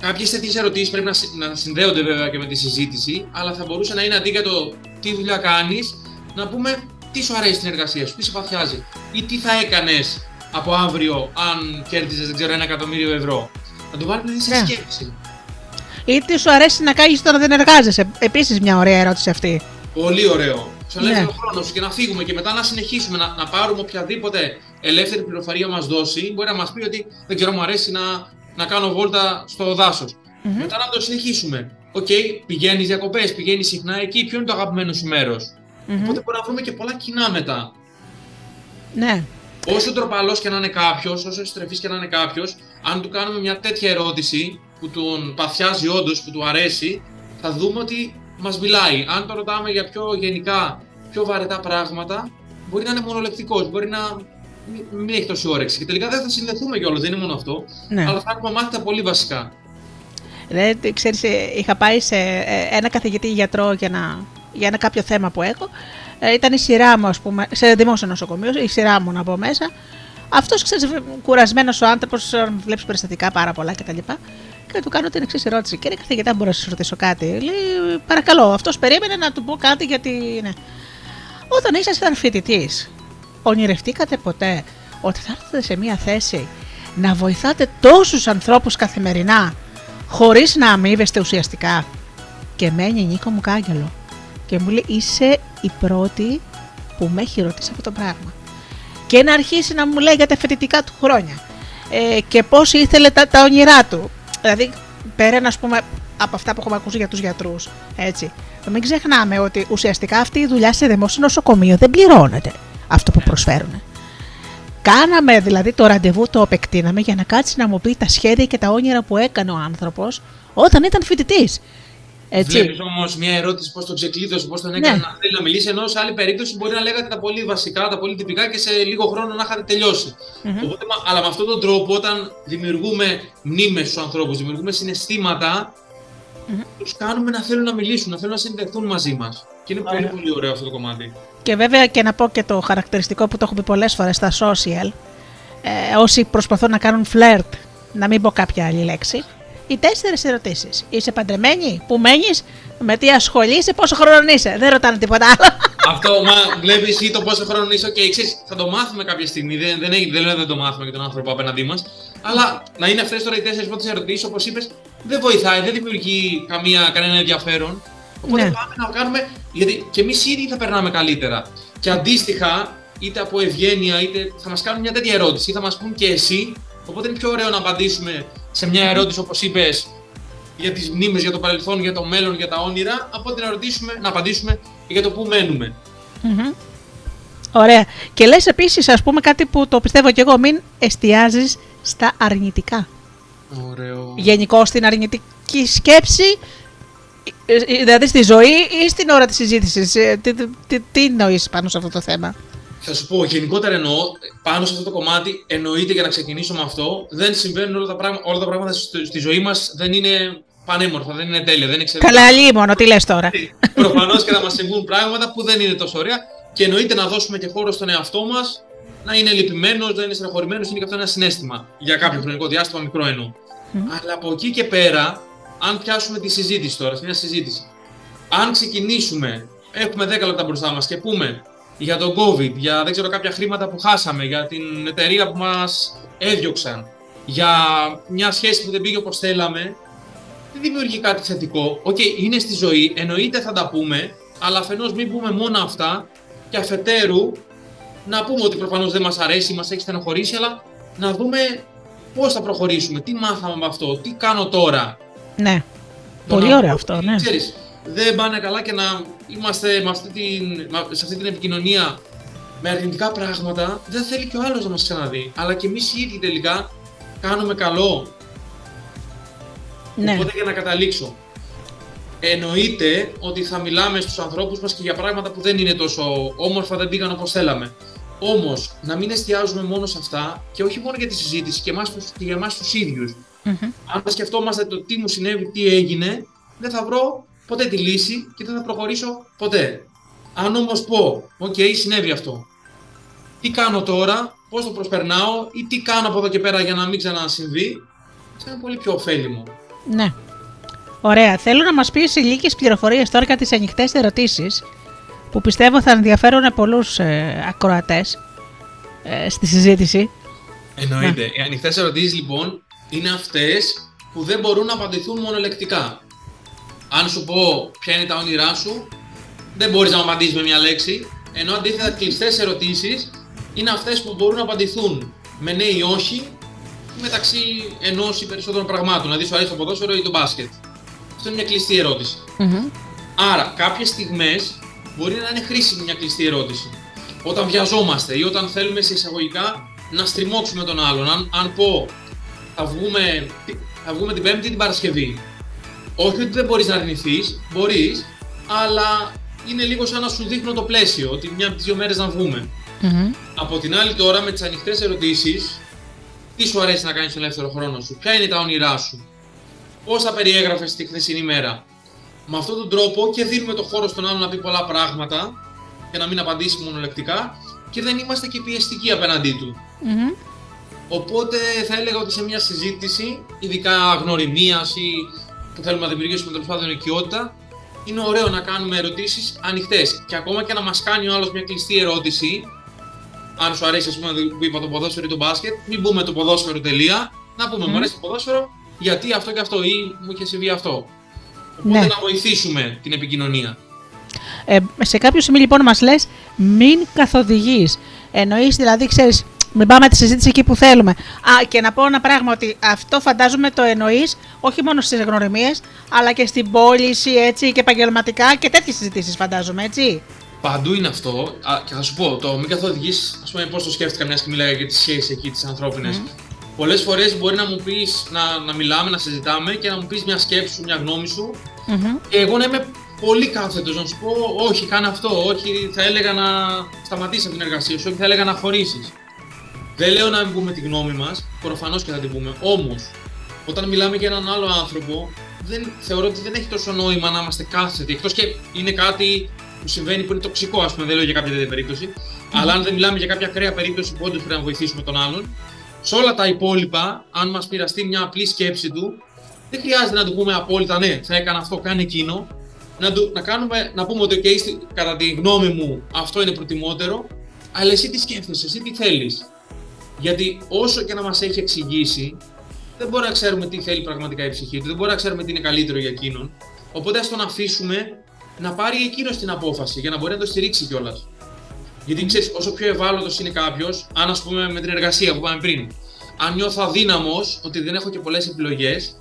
Κάποιες τέτοιες ερωτήσεις πρέπει να, να συνδέονται βέβαια και με τη συζήτηση, αλλά θα μπορούσε να είναι αντί για το τι δουλειά κάνεις, να πούμε τι σου αρέσει στην εργασία σου, τι σε παθιάζει ή τι θα έκανες από αύριο αν κέρδιζες, δεν ξέρω, ένα εκατομμύριο ευρώ. Να το βάλουμε σε yeah. σκέψη. Ή τι σου αρέσει να κάνεις τώρα δεν εργάζεσαι. Επίσης μια ωραία ερώτηση αυτή. Πολύ ωραίο. Σου ναι. ο χρόνο και να φύγουμε και μετά να συνεχίσουμε να, να πάρουμε οποιαδήποτε ελεύθερη πληροφορία μας δώσει. Μπορεί να μας πει ότι δεν ξέρω, μου αρέσει να, να κάνω βόλτα στο δάσος. Mm-hmm. Μετά να το συνεχίσουμε. OK, okay, πηγαίνεις διακοπές, πηγαίνεις συχνά εκεί. Ποιο είναι το αγαπημένο σου μέρος. Mm-hmm. Οπότε μπορούμε να βρούμε και πολλά κοινά μετά. Ναι. Όσο τροπαλό και να είναι κάποιος, όσο εστρεφή και να είναι κάποιος, αν του κάνουμε μια τέτοια ερώτηση που τον παθιάζει όντως, που του αρέσει, θα δούμε ότι μας μιλάει. Αν το ρωτάμε για πιο γενικά, πιο βαρετά πράγματα, μπορεί να είναι μονολεκτικός, μπορεί να μην έχει τόση όρεξη. Και τελικά δεν θα συνδεθούμε κιόλας, δεν είναι μόνο αυτό. Ναι. Αλλά θα έχουμε μάθει τα πολύ βασικά. Δεν ξέρεις, ε, είχα πάει σε ε, ένα καθηγητή γιατρό για, να, για ένα κάποιο θέμα που έχω. Ε, ήταν η σειρά μου, ας πούμε, σε δημόσιο νοσοκομείο, η σειρά μου να πω μέσα. Αυτός ξέρεις, κουρασμένος ο άνθρωπος, βλέπεις περιστατικά πάρα πολλά κτλ. Και του κάνω την εξής ερώτηση. Κύριε καθηγητά, μπορώ να σας ρωτήσω κάτι; Λέει, παρακαλώ, αυτός περίμενε να του πω κάτι γιατί. Ναι. Όταν ήσασταν φοιτητής, ονειρευτήκατε ποτέ ότι θα έρθετε σε μια θέση να βοηθάτε τόσους ανθρώπους καθημερινά χωρίς να αμείβεστε ουσιαστικά; Και μένει Νίκο μου κάγκελο. Και μου λέει, είσαι η πρώτη που με έχει ρωτήσει αυτό το πράγμα. Και να αρχίσει να μου λέει για τα φοιτητικά του χρόνια. Ε, και πώς ήθελε τα, τα όνειρά του. Δηλαδή, πέραν ας πούμε από αυτά που έχουμε ακούσει για τους γιατρούς. Έτσι. Μην ξεχνάμε ότι ουσιαστικά αυτή η δουλειά σε δημόσιο νοσοκομείο δεν πληρώνεται αυτό που προσφέρουν. Κάναμε δηλαδή το ραντεβού, το επεκτείναμε για να κάτσει να μου πει τα σχέδια και τα όνειρα που έκανε ο άνθρωπος όταν ήταν φοιτητής. Βλέπεις όμως μια ερώτηση πώς το ξεκλείδωσε, πώς τον έκανε ναι. να θέλει να μιλήσει, ενώ σε άλλη περίπτωση μπορεί να λέγατε τα πολύ βασικά, τα πολύ τυπικά και σε λίγο χρόνο να είχατε τελειώσει. Mm-hmm. Οπότε, αλλά με αυτόν τον τρόπο, όταν δημιουργούμε μνήμες στους ανθρώπους, δημιουργούμε συναισθήματα, mm-hmm. τους κάνουμε να θέλουν να μιλήσουν, να θέλουν να συνδεθούν μαζί μας. Και είναι πολύ, πολύ ωραίο αυτό το κομμάτι. Και βέβαια και να πω και το χαρακτηριστικό που το έχω πει πολλές φορές στα social. Ε, όσοι προσπαθούν να κάνουν φλερτ, να μην πω κάποια άλλη λέξη, οι τέσσερις ερωτήσεις. Είσαι παντρεμένη, που μένεις, με τι ασχολείσαι, πόσο χρονών είσαι; Δεν ρωτάνε τίποτα άλλο. Αυτό, μα βλέπεις ή το πόσο χρονών είσαι. OK, okay, θα το μάθουμε κάποια στιγμή. Δεν, δεν, δεν, δεν, δεν το μάθουμε για τον άνθρωπο απέναντί μας. Αλλά να είναι αυτές τώρα οι τέσσερις πρώτες ερωτήσεις, όπως είπες, δεν βοηθάει, δεν δημιουργεί καμία, κανένα ενδιαφέρον. Οπότε ναι. πάμε να κάνουμε. Γιατί και εμείς ήδη θα περνάμε καλύτερα. Και αντίστοιχα, είτε από ευγένεια, είτε θα μας κάνουν μια τέτοια ερώτηση, ή θα μας πούν και εσύ. Οπότε είναι πιο ωραίο να απαντήσουμε σε μια ερώτηση όπως είπες για τις μνήμε, για το παρελθόν, για το μέλλον, για τα όνειρα, από ότι να ρωτήσουμε, να απαντήσουμε για το πού μένουμε. Μμμ. Ωραία. Και λες επίσης, ας πούμε, κάτι που το πιστεύω κι εγώ, μην εστιάζεις στα αρνητικά. Ωραίο. Γενικώ στην αρνητική σκέψη, ε, ε, δηλαδή στη ζωή ή στην ώρα της συζήτησης. Ε, Τι, τι, τι, τι εννοείς πάνω σε αυτό το θέμα; Θα σου πω, γενικότερα εννοώ, πάνω σε αυτό το κομμάτι, εννοείται για να ξεκινήσω με αυτό, δεν συμβαίνουν όλα τα πράγματα, όλα τα πράγματα στη, στη ζωή μας, δεν είναι πανέμορφα, δεν είναι τέλεια, δεν είναι εξαιρετικά. Καλά, λίμωνο, τι λες τώρα. Προφανώς και θα μας συμβούν πράγματα που δεν είναι τόσο ωραία και εννοείται να δώσουμε και χώρο στον εαυτό μας να είναι λυπημένος, να είναι στεναχωρημένος, είναι και αυτό ένα συνέστημα. Για κάποιο χρονικό διάστημα, μικρό εννοώ. Αλλά από εκεί και πέρα, αν πιάσουμε τη συζήτηση τώρα, σε μια συζήτηση, αν ξεκινήσουμε, έχουμε 10 λεπτά μπροστά μας και πούμε για τον COVID, για δεν ξέρω κάποια χρήματα που χάσαμε, για την εταιρεία που μας έδιωξαν, για μια σχέση που δεν πήγε όπως θέλαμε, δεν δημιουργεί κάτι θετικό. Οκ, είναι στη ζωή, εννοείται θα τα πούμε, αλλά αφενός μην πούμε μόνο αυτά και αφετέρου να πούμε ότι προφανώς δεν μας αρέσει, μας έχει στενοχωρήσει, αλλά να δούμε πώς θα προχωρήσουμε, τι μάθαμε με αυτό, τι κάνω τώρα. Ναι. Το Πολύ να ωραίο πω αυτό, ότι, ναι. Ξέρεις, δεν πάνε καλά και να είμαστε με αυτή την, με- σε αυτή την επικοινωνία με αρνητικά πράγματα, δεν θέλει και ο άλλος να μας ξαναδεί. Αλλά και εμείς οι ίδιοι τελικά κάνουμε καλό. Ναι. Οπότε για να καταλήξω. Εννοείται ότι θα μιλάμε στους ανθρώπους μας και για πράγματα που δεν είναι τόσο όμορφα, δεν πήγαν όπως θέλαμε. Όμως, να μην εστιάζουμε μόνο σε αυτά και όχι μόνο για τη συζήτηση και, εμάς, τους- και για εμάς τους ίδιους. Μμμ. Αν σκεφτόμαστε το τι μου συνέβη, τι έγινε, δεν θα βρω ποτέ τη λύση και δεν θα προχωρήσω ποτέ. Αν όμως πω, οκ, συνέβη αυτό. Τι κάνω τώρα, πώς το προσπερνάω ή τι κάνω από εδώ και πέρα για να μην ξανασυμβεί, θα είναι πολύ πιο ωφέλιμο. Ναι. Ωραία. Θέλω να μας πεις λίγες πληροφορίες τώρα για τις ανοιχτές ερωτήσεις που πιστεύω θα ενδιαφέρουν πολλούς ε, ακροατές ε, στη συζήτηση. Εννοείται. Οι ανοιχτές ερωτήσεις λοιπόν είναι αυτές που δεν μπορούν να απαντηθούν μονολεκτικά. Αν σου πω ποια είναι τα όνειρά σου, δεν μπορείς να μου απαντήσεις με μια λέξη. Ενώ αντίθετα κλειστέ ερωτήσεις είναι αυτές που μπορούν να απαντηθούν με ναι ή όχι μεταξύ ενός ή περισσότερων πραγμάτων. Δηλαδή, σου αρέσει το ποδόσφαιρο ή το μπάσκετ. Αυτό είναι μια κλειστή ερώτηση. Μμμ. Άρα, κάποιες στιγμές μπορεί να είναι χρήσιμη μια κλειστή ερώτηση. Όταν βιαζόμαστε ή όταν θέλουμε σε εισαγωγικά να στριμώξουμε τον άλλον. Αν, αν πω, θα βγούμε, θα βγούμε την Πέμπτη ή την Παρασκευή. Όχι ότι δεν μπορείς να αρνηθείς, μπορείς, αλλά είναι λίγο σαν να σου δείχνω το πλαίσιο, ότι μια από τις δύο μέρες να βγούμε. Μμμ. Από την άλλη τώρα με τις ανοιχτές ερωτήσεις, τι σου αρέσει να κάνεις στον ελεύθερο χρόνο σου, ποια είναι τα όνειρά σου, πώς θα περιέγραφες τη χθεσινή μέρα. Με αυτόν τον τρόπο και δίνουμε το χώρο στον άλλον να πει πολλά πράγματα και να μην απαντήσει μονολεκτικά και δεν είμαστε και πιεστικοί απέναντί του. Μμμ. Οπότε θα έλεγα ότι σε μια συζήτηση, ειδικά γνωριμίας ή που θέλουμε να δημιουργήσουμε τέλος πάντων οικειότητα, είναι ωραίο να κάνουμε ερωτήσεις ανοιχτές. Και ακόμα και να μας κάνει ο άλλος μια κλειστή ερώτηση, αν σου αρέσει, ας πούμε, που είπα το ποδόσφαιρο ή το μπάσκετ, μην πούμε το ποδόσφαιρο τελεία, να πούμε Μμμ. μου αρέσει το ποδόσφαιρο, γιατί αυτό και αυτό, ή μου είχε συμβεί αυτό. Οπότε Ναι. να βοηθήσουμε την επικοινωνία. Ε, σε κάποιο σημείο λοιπόν μας λες μην καθοδηγείς. Εννοείς δηλαδή ξέρεις μην πάμε τη συζήτηση εκεί που θέλουμε. Α, και να πω ένα πράγμα ότι αυτό φαντάζομαι το εννοείς όχι μόνο στις γνωριμίες αλλά και στην πώληση έτσι και επαγγελματικά και τέτοιες συζητήσεις φαντάζομαι έτσι. Παντού είναι αυτό. Α, και θα σου πω, το μην καθοδηγείς, ας πούμε, πώς το σκέφτηκα μιας και μιλάγα για τις σχέσεις εκεί, τις ανθρώπινες. Μμμ. Πολλές φορές μπορεί να μου πεις να, να μιλάμε, να συζητάμε και να μου πεις μια σκέψη σου, μια γνώμη σου. Μμμ. Και εγώ να είμαι πολύ κάθετος να σου πω, Όχι, κάνε αυτό. Όχι, θα έλεγα να σταματήσεις από την εργασία σου. Όχι, θα έλεγα να χωρίσεις. Δεν λέω να μην πούμε τη γνώμη μας, προφανώς και θα την πούμε. Όμως, όταν μιλάμε για έναν άλλο άνθρωπο, δεν, θεωρώ ότι δεν έχει τόσο νόημα να είμαστε κάθετοι. Εκτός και είναι κάτι που συμβαίνει που είναι τοξικό, ας πούμε, δεν λέω για κάποια τέτοια περίπτωση. Αλλά αν δεν μιλάμε για κάποια ακραία περίπτωση που όντως πρέπει να βοηθήσουμε τον άλλον, σε όλα τα υπόλοιπα, αν μας πειραστεί μια απλή σκέψη του, δεν χρειάζεται να του πούμε απόλυτα ναι, θα έκανα αυτό, κάνε εκείνο. Να, του, να, κάνουμε, να πούμε ότι okay, στη- κατά τη γνώμη μου αυτό είναι προτιμότερο, αλλά εσύ τι σκέφτεσαι, εσύ τι θέλεις. Γιατί όσο και να μας έχει εξηγήσει, δεν μπορούμε να ξέρουμε τι θέλει πραγματικά η ψυχή του, δεν μπορούμε να ξέρουμε τι είναι καλύτερο για εκείνον. Οπότε ας τον αφήσουμε να πάρει εκείνος την απόφαση για να μπορεί να το στηρίξει κιόλας. Γιατί ξέρεις, όσο πιο ευάλωτος είναι κάποιος, αν ας πούμε με την εργασία που είπαμε πριν, αν νιώθω αδύναμος ότι δεν έχω και πολλές επιλογές,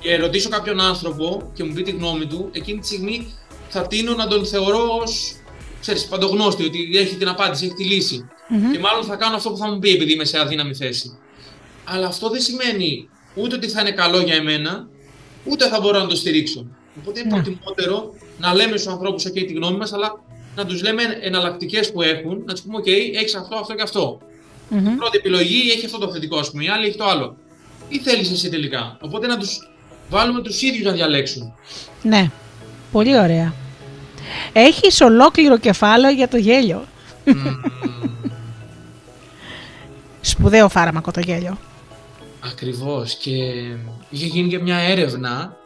και ρωτήσω κάποιον άνθρωπο και μου πει τη γνώμη του, εκείνη τη στιγμή θα τίνω να τον θεωρώ ως ξέρεις, παντογνώστη, ότι έχει την απάντηση, έχει τη λυση Και μάλλον θα κάνω αυτό που θα μου πει επειδή είμαι σε αδύναμη θέση. Αλλά αυτό δεν σημαίνει ούτε ότι θα είναι καλό για εμένα, ούτε θα μπορώ να το στηρίξω. Οπότε είναι ναι. προτιμότερο να λέμε στους ανθρώπους OK τη γνώμη μας, αλλά να τους λέμε εναλλακτικές που έχουν, να τους πούμε: OK, έχεις αυτό, αυτό και αυτό. Mm-hmm. Η πρώτη επιλογή έχει αυτό το θετικό, ας πούμε, η άλλη έχει το άλλο. Τι θέλεις εσύ τελικά. Οπότε να τους βάλουμε τους ίδιους να διαλέξουν. Ναι. Πολύ ωραία. Έχεις ολόκληρο κεφάλαιο για το γέλιο. Σπουδαίο φάρμακο το γέλιο. Ακριβώς και είχε γίνει και μια έρευνα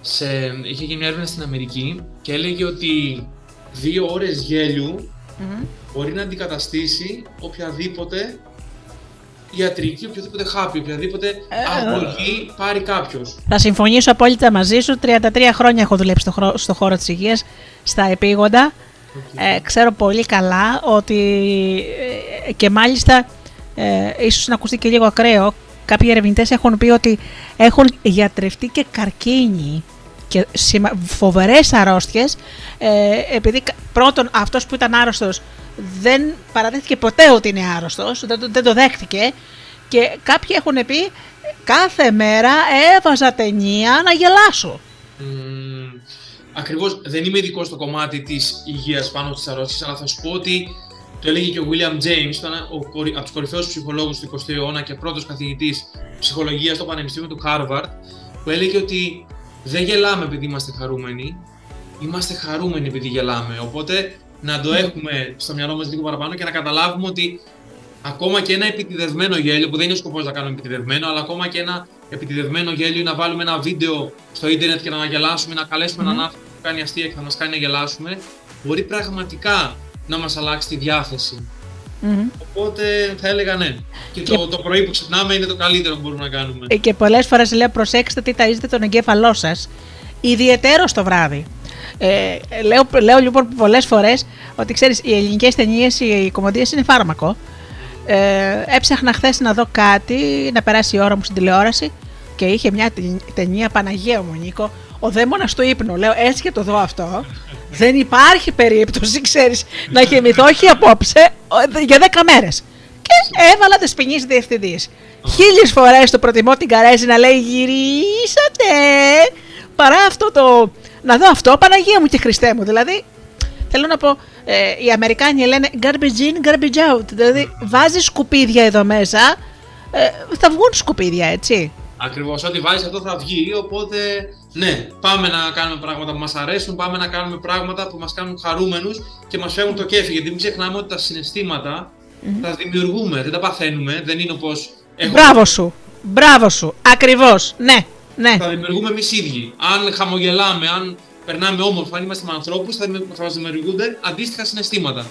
σε, είχε γίνει μια έρευνα στην Αμερική και έλεγε ότι δύο ώρες μπορεί να αντικαταστήσει οποιαδήποτε ιατρική, οποιοδήποτε χάπι, οποιαδήποτε ε, αγωγή πάρει κάποιος. Θα συμφωνήσω απόλυτα μαζί σου. 33 χρόνια έχω δουλέψει στο, στο χώρο της υγείας, στα επίγοντα. Ε, ξέρω πολύ καλά ότι ε, και μάλιστα ε, ίσως να ακουστεί και λίγο ακραίο κάποιοι ερευνητές έχουν πει ότι έχουν γιατρευτεί και καρκίνοι και φοβερές αρρώστιες ε, επειδή πρώτον αυτός που ήταν άρρωστος δεν παραδέχτηκε ποτέ ότι είναι άρρωστος, δεν, δεν το δέχτηκε και κάποιοι έχουν πει κάθε μέρα έβαζα ταινία να γελάσω. Mm, ακριβώς δεν είμαι ειδικός στο κομμάτι της υγείας πάνω στις αρρώστιες αλλά θα σου πω ότι το έλεγε και ο William James, ήταν ο, από τους κορυφαίους ψυχολόγους του 20ου αιώνα και πρώτος καθηγητής ψυχολογίας στο Πανεπιστήμιο του Harvard, που έλεγε ότι δεν γελάμε επειδή είμαστε χαρούμενοι, είμαστε χαρούμενοι επειδή γελάμε. Οπότε να το έχουμε στο μυαλό μας λίγο παραπάνω και να καταλάβουμε ότι ακόμα και ένα επιτιδευμένο γέλιο, που δεν είναι ο σκοπός να κάνουμε επιτιδευμένο, αλλά ακόμα και ένα επιτιδευμένο γέλιο να βάλουμε ένα βίντεο στο ίντερνετ και να γελάσουμε, να καλέσουμε έναν άνθρωπο που κάνει αστεία και θα μας κάνει να γελάσουμε, μπορεί πραγματικά να μας αλλάξει τη διαθεση Οπότε θα έλεγα ναι. Και, το, το πρωί που ξυπνάμε είναι το καλύτερο που μπορούμε να κάνουμε. Ε, και πολλές φορές λέω προσέξτε τι ταΐζετε τον εγκέφαλό σας, ιδιαίτερο το βράδυ. Ε, λέω, λέω λοιπόν πολλές φορές ότι ξέρεις οι ελληνικές ταινίες, οι κομμωδίες είναι φάρμακο. Ε, έψαχνα χθες να δω κάτι, να περάσει η ώρα μου στην τηλεόραση και είχε μια ταινία Παναγία μου Νίκο, ο δαίμονας του ύπνου. Λέω έτσι και το δω αυτό. Δεν υπάρχει περίπτωση, ξέρεις, να γεμηθώ όχι απόψε για 10 μέρες. Και έβαλα τις ποινή διευθυντής. Χίλιες φορές το προτιμώ την Καρέζη να λέει γυρίσατε. Παρά αυτό το. Να δω αυτό, Παναγία μου και Χριστέ μου. Δηλαδή, θέλω να πω, ε, οι Αμερικάνοι λένε garbage in, garbage out. Δηλαδή, βάζεις σκουπίδια εδώ μέσα, ε, θα βγουν σκουπίδια, έτσι. Ακριβώς. Ό,τι βάζεις αυτό θα βγει. Οπότε, ναι, πάμε να κάνουμε πράγματα που μας αρέσουν, πάμε να κάνουμε πράγματα που μας κάνουν χαρούμενους και μας φέρουν το κέφι. Γιατί μην ξεχνάμε ότι τα συναισθηματα τα δημιουργούμε, δεν τα παθαίνουμε. Δεν είναι όπως. Μπράβο σου. Μπράβο σου. Ακριβώς. Ναι. Ναι. Τα δημιουργούμε εμείς ίδιοι. Αν χαμογελάμε, αν περνάμε όμορφα, αν είμαστε με ανθρώπους, θα, θα μας δημιουργούνται αντίστοιχα συναισθήματα.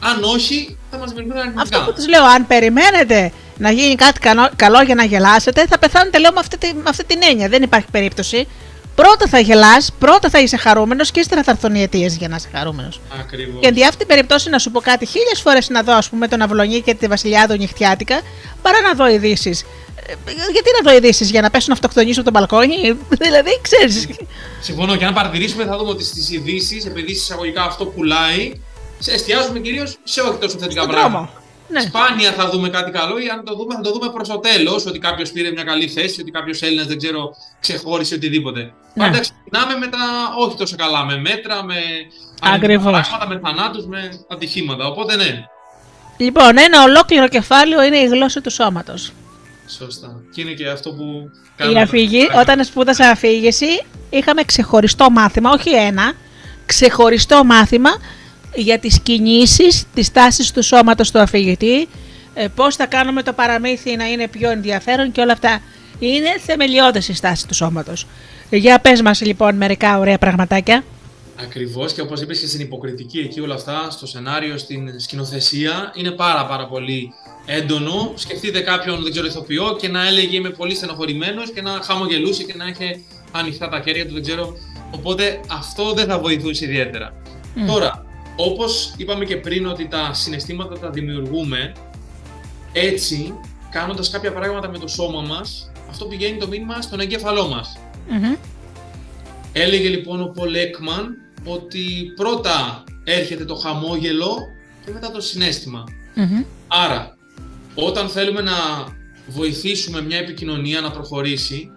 Αν όχι, θα μας δημιουργούν αρνητικά. Αυτό που τους λέω, αν περιμένετε να γίνει κάτι καλό για να γελάσετε, θα πεθάνετε λέω με αυτή, τη, με αυτή την έννοια. Δεν υπάρχει περίπτωση. Πρώτα θα γελάς, πρώτα θα είσαι χαρούμενος και ύστερα θα έρθουν οι αιτίες για να είσαι χαρούμενος. Ακριβώς. Και αντί αυτή την περίπτωση να σου πω κάτι χίλιες φορές να δω, ας πούμε, τον Αυλονί και τη Βασιλιάδο νυχτιάτικα, παρά να δω ειδήσεις. Ε, γιατί να δω ειδήσεις για να πέσουν να αυτοκτονήσω από τον μπαλκόνι, δηλαδή ξέρεις. Συμφωνώ και αν παρατηρήσουμε θα δούμε ότι στις ειδήσεις, επειδή εισαγωγικά αυτό πουλάει, εστιάζουμε κυρίως σε όχι τόσο θετικά πράγματα. Ναι. Σπάνια θα δούμε κάτι καλό ή αν το δούμε, θα το δούμε προς το τέλος. Ότι κάποιος πήρε μια καλή θέση, ότι κάποιος Έλληνας δεν ξέρω ξεχώρισε οτιδήποτε. Ναι. Πάντα ξεκινάμε με τα όχι τόσο καλά. Με μέτρα, με πράγματα, με θανάτους, με ατυχήματα. Οπότε ναι. Λοιπόν, ένα ολόκληρο κεφάλαιο είναι η γλώσσα του σώματος. Σωστά. Και είναι και αυτό που κάνουμε. Η αφήγη, όταν σπούδασα αφήγηση, είχαμε ξεχωριστό μάθημα, όχι ένα, ξεχωριστό μάθημα για τις κινήσεις, τις τάσεις του σώματος του αφηγητή, ε, πώς θα κάνουμε το παραμύθι να είναι πιο ενδιαφέρον και όλα αυτά. Είναι θεμελιώδες η στάση του σώματος. Για πες μας λοιπόν μερικά ωραία πραγματάκια. Ακριβώς και όπως είπες και στην υποκριτική εκεί όλα αυτά, στο σενάριο, στην σκηνοθεσία, είναι πάρα πάρα πολύ έντονο. Σκεφτείτε κάποιον, δεν ξέρω, ηθοποιό και να έλεγε είμαι πολύ στενοχωρημένος και να χαμογελούσε και να είχε ανοιχτά τα χέρια του, δεν ξέρω. Οπότε αυτό δεν θα βοηθούσε ιδιαίτερα. Τώρα, όπως είπαμε και πριν ότι τα συναισθήματα τα δημιουργούμε, έτσι, κάνοντας κάποια πράγματα με το σώμα μας, αυτό πηγαίνει το μήνυμα στον εγκέφαλό μας. Μμμ. Έλεγε λοιπόν ο Πολ Έκμαν ότι πρώτα έρχεται το χαμόγελο και μετά το συνέστημα. Μμμ. Άρα, όταν θέλουμε να βοηθήσουμε μια επικοινωνία να προχωρήσει,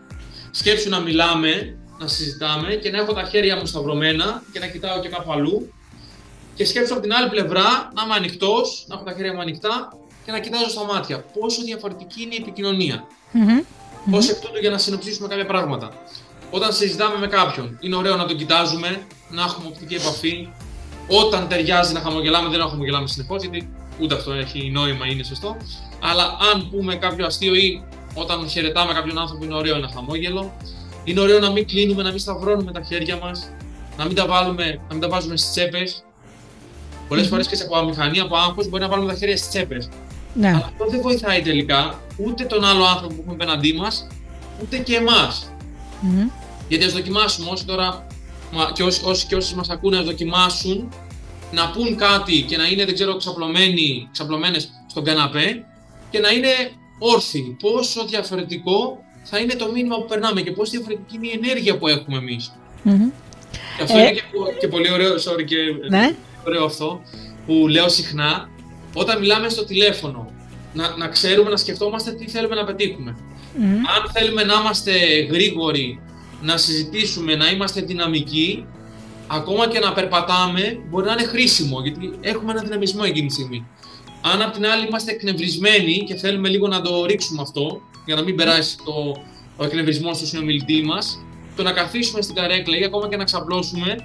σκέψου να μιλάμε, να συζητάμε και να έχω τα χέρια μου σταυρωμένα και να κοιτάω και κάπου αλλού. Και σκέψου από την άλλη πλευρά να είμαι ανοιχτός, να έχω τα χέρια μου ανοιχτά και να κοιτάζω στα μάτια. Πόσο διαφορετική είναι η επικοινωνία. Μμμ. Ω εκ τούτου για να συνοψίσουμε κάποια πράγματα. Όταν συζητάμε με κάποιον, είναι ωραίο να τον κοιτάζουμε, να έχουμε οπτική επαφή. Όταν ταιριάζει να χαμογελάμε, δεν να χαμογελάμε συνεχώς, γιατί ούτε αυτό έχει νόημα, είναι σωστό. Αλλά αν πούμε κάποιο αστείο ή όταν χαιρετάμε κάποιον άνθρωπο, είναι ωραίο ένα χαμόγελο. Είναι ωραίο να μην κλείνουμε, να μην σταυρώνουμε τα χέρια μας, να μην τα, βάλουμε, να μην τα βάζουμε στις τσέπες. Πολλές φορές και σε από αμηχανία, από άγχος, μπορεί να βάλουμε τα χέρια στις τσέπες. Ναι. Αλλά αυτό δεν βοηθάει τελικά ούτε τον άλλο άνθρωπο που έχουμε απέναντί μας, ούτε και εμάς. Μμμ. Γιατί ας δοκιμάσουμε όσοι τώρα μα- και όσοι, όσοι και όσοι μας ακούνε να δοκιμάσουν να πούν κάτι και να είναι, δεν ξέρω, ξαπλωμένοι, ξαπλωμένες στον καναπέ και να είναι όρθιοι. Πόσο διαφορετικό θα είναι το μήνυμα που περνάμε και πόσο διαφορετική είναι η ενέργεια που έχουμε εμείς. Μμμ. Και αυτό Ε. είναι και, και πολύ ωραίο, sorry, και Ναι. ωραίο αυτό που λέω συχνά, όταν μιλάμε στο τηλέφωνο, να, να ξέρουμε, να σκεφτόμαστε τι θέλουμε να πετύχουμε. Μμμ. Αν θέλουμε να είμαστε γρήγοροι, να συζητήσουμε, να είμαστε δυναμικοί, ακόμα και να περπατάμε μπορεί να είναι χρήσιμο, γιατί έχουμε ένα δυναμισμό εκείνη τη στιγμή. Αν απ' την άλλη είμαστε εκνευρισμένοι και θέλουμε λίγο να το ρίξουμε αυτό, για να μην περάσει το, ο εκνευρισμό στο συνομιλητή μας, το να καθίσουμε στην καρέκλα ή ακόμα και να ξαπλώσουμε,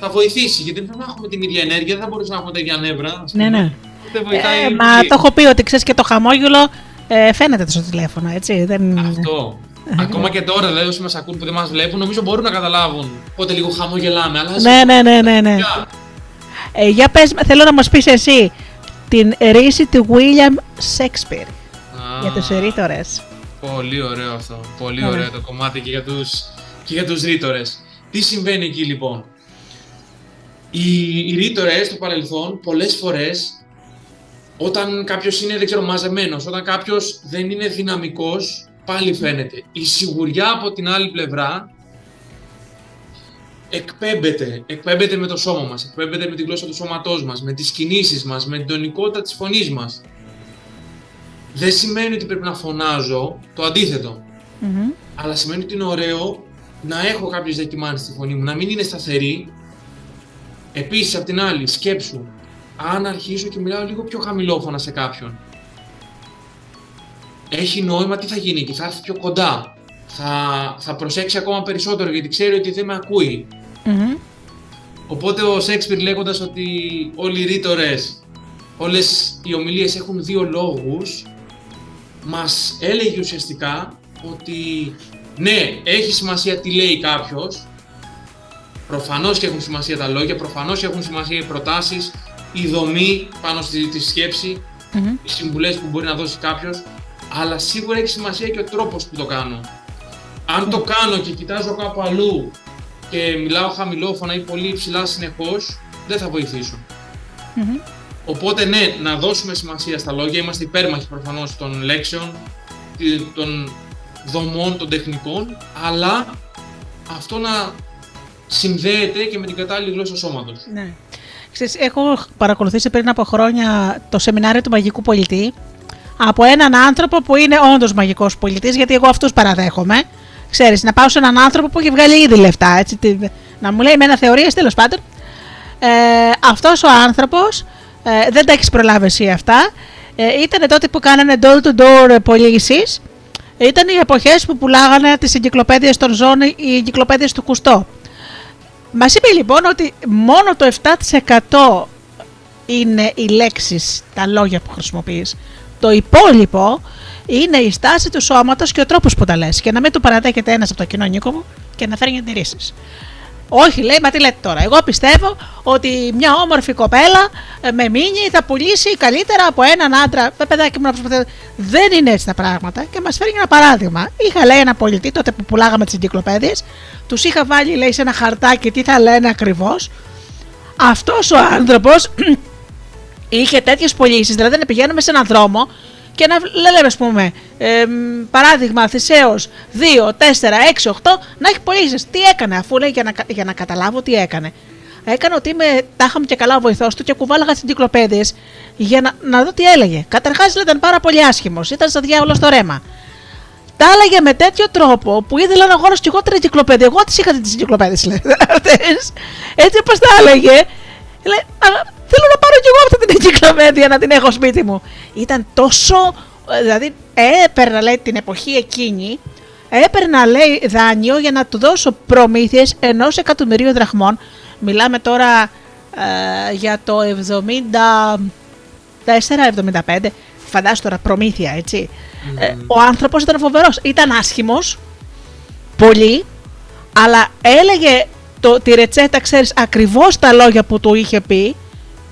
θα βοηθήσει. Γιατί δεν θα έχουμε την ίδια ενέργεια, δεν θα μπορούμε να έχουμε τα ίδια νεύρα. ας Ναι, πούμε. ναι. Δεν βοηθάει. Ε, μα το έχω πει ότι ξέρεις και το χαμόγελο ε, φαίνεται στο τηλέφωνο, έτσι. Δεν... Αυτό. Ακόμα και τώρα, δηλαδή, όσοι μας ακούν που δεν μας βλέπουν, νομίζω μπορούν να καταλάβουν πότε λίγο χαμογελάμε. Αλλά Ναι, ναι, ναι, ναι. ναι. Ε, για πες, θέλω να μας πεις εσύ την ρίση του William Shakespeare Α, για τους ρήτορες. Πολύ ωραίο αυτό. Πολύ Ωραία. ωραίο το κομμάτι και για τους, και για τους ρήτορες. Τι συμβαίνει εκεί λοιπόν; Οι, οι ρήτορες του παρελθόν πολλές φορές όταν κάποιος είναι δεν ξέρω μαζεμένος, όταν κάποιος δεν είναι δυναμικός πάλι φαίνεται. Η σιγουριά από την άλλη πλευρά εκπέμπεται, εκπέμπεται με το σώμα μας, εκπέμπεται με τη γλώσσα του σώματός μας, με τις κινήσεις μας, με την τονικότητα της φωνής μας. Δεν σημαίνει ότι πρέπει να φωνάζω, το αντίθετο. Μμμ. Αλλά σημαίνει ότι είναι ωραίο να έχω κάποιε διακυμάνσει στη φωνή μου, να μην είναι σταθερή. Επίσης, απ' την άλλη, σκέψου, αν αρχίσω και μιλάω λίγο πιο χαμηλόφωνα σε κάποιον, έχει νόημα τι θα γίνει εκεί, θα έρθει πιο κοντά. Θα, θα προσέξει ακόμα περισσότερο γιατί ξέρει ότι δεν με ακούει. Μμμ. Οπότε ο Σέξπιρ λέγοντας ότι όλοι οι ρήτορες, όλες οι ομιλίες έχουν δύο λόγους, μας έλεγε ουσιαστικά ότι ναι, έχει σημασία τι λέει κάποιος, προφανώς και έχουν σημασία τα λόγια, προφανώς και έχουν σημασία οι προτάσεις, η δομή πάνω στη τη σκέψη, Μμμ. οι συμβουλές που μπορεί να δώσει κάποιος, αλλά σίγουρα έχει σημασία και ο τρόπος που το κάνω. Αν το κάνω και κοιτάζω κάπου αλλού και μιλάω χαμηλόφωνα ή πολύ ψηλά συνεχώς, δεν θα βοηθήσω. Μμμ. Οπότε ναι, να δώσουμε σημασία στα λόγια, είμαστε υπέρμαχοι προφανώς των λέξεων, τη- των δομών, των τεχνικών, αλλά αυτό να συνδέεται και με την κατάλληλη γλώσσα σώματος. Ναι. Ξέρεις, έχω παρακολουθήσει πριν από χρόνια το σεμινάριο του μαγικού πολιτή από έναν άνθρωπο που είναι όντως μαγικός πολιτής, γιατί εγώ αυτούς παραδέχομαι. Ξέρεις, να πάω σε έναν άνθρωπο που έχει βγάλει ήδη λεφτά, έτσι, τι- να μου λέει με ένα θεωρίες, τέλος πάντων. Ε, αυτός ο άνθρωπος, ε, δεν τα έχεις προλάβει εσύ αυτά, ε, ήταν τότε που κάνανε door-to-door πωλήσεις. Ήταν οι εποχές που πουλάγανε τις εγκυκλοπαίδειες των ζώων, οι εγκυκλοπαίδειες του Κουστό. Μας είπε λοιπόν ότι μόνο το 7% είναι οι λέξεις, τα λόγια που χρησιμοποιείς. Το υπόλοιπο είναι η στάση του σώματος και ο τρόπος που τα λες και να μην του παραδέχεται ένας από το κοινό νίκο μου και να φέρνει αντιρρήσεις. Όχι, λέει, μα τι λέτε τώρα. Εγώ πιστεύω ότι μια όμορφη κοπέλα ε, με μήνυ θα πουλήσει καλύτερα από έναν άντρα. Ε, παιδάκι μου να προσπαθείτε. Δεν είναι έτσι τα πράγματα. Και μας φέρνει ένα παράδειγμα. Είχα, λέει, ένα πολιτή τότε που πουλάγαμε τις εγκυκλοπαίδειες. Τους είχα βάλει, λέει, σε ένα χαρτάκι τι θα λένε ακριβώς. Αυτός ο άνθρωπος είχε τέτοιες πωλήσεις. Δηλαδή, να πηγαίνουμε σε έναν δρόμο και να λέμε, ας πούμε, ε, παράδειγμα, Θησαίος 2, 4, 6, 8, να έχει πωλήσει. Τι έκανε, αφού λέει για να, για να καταλάβω τι έκανε. Έκανε ότι είμαι τάχα μου και καλά ο βοηθός του και κουβάλαγα τις εγκυκλοπαίδειε για να, να δω τι έλεγε. Καταρχάς ήταν πάρα πολύ άσχημος, ήταν σαν διάολο στο ρέμα. Τα έλεγε με τέτοιο τρόπο που ήθελα να αγοράσω κι εγώ την εγκυκλοπαίδεια. Εγώ τις είχα τις εγκυκλοπαίδειε, λέει. Έτσι όπως τα έλεγε, λέει, θέλω να πάρω κι εγώ αυτή την εγκυκλοπαίδεια να την έχω σπίτι μου. Ήταν τόσο. Δηλαδή, έπαιρνα λέει την εποχή εκείνη, έπαιρνα λέει δάνειο για να του δώσω προμήθειες ενός εκατομμυρίου δραχμών. Μιλάμε τώρα ε, για το 74-75. Φαντάζομαι τώρα προμήθεια, έτσι. Ε, ο άνθρωπος ήταν φοβερός. Ήταν άσχημος, πολύ, αλλά έλεγε το, τη ρετσέτα, ξέρεις, ακριβώς τα λόγια που του είχε πει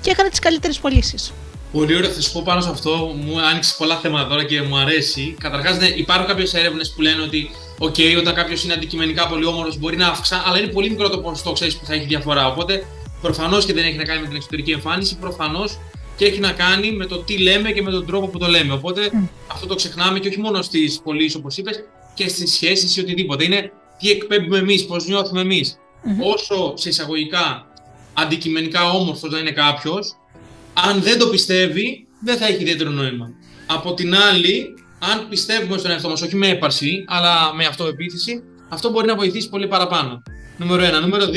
και έκανε τις καλύτερες πωλήσεις. Πολύ ωραία, θα σου πω πάνω σε αυτό. Μου άνοιξε πολλά θέματα τώρα και μου αρέσει. Καταρχάς, ναι, υπάρχουν κάποιες έρευνες που λένε ότι, OK, όταν κάποιος είναι αντικειμενικά πολύ όμορφο μπορεί να αύξα, αλλά είναι πολύ μικρό το ποσοστό, ξέρεις που θα έχει διαφορά. Οπότε, προφανώς και δεν έχει να κάνει με την εξωτερική εμφάνιση, προφανώς και έχει να κάνει με το τι λέμε και με τον τρόπο που το λέμε. Οπότε, αυτό το ξεχνάμε και όχι μόνο στις πωλήσεις, όπως είπες, και στις σχέσεις ή οτιδήποτε. Είναι τι εκπέμπουμε εμείς, πώς νιώθουμε εμείς. Όσο σε εισαγωγικά αντικειμενικά όμορφος να είναι κάποιος, αν δεν το πιστεύει, δεν θα έχει ιδιαίτερο νόημα. Από την άλλη, αν πιστεύουμε στον εαυτό μας, όχι με έπαρση, αλλά με αυτοεπίθεση, αυτό μπορεί να βοηθήσει πολύ παραπάνω. Νούμερο 1. Νούμερο 2.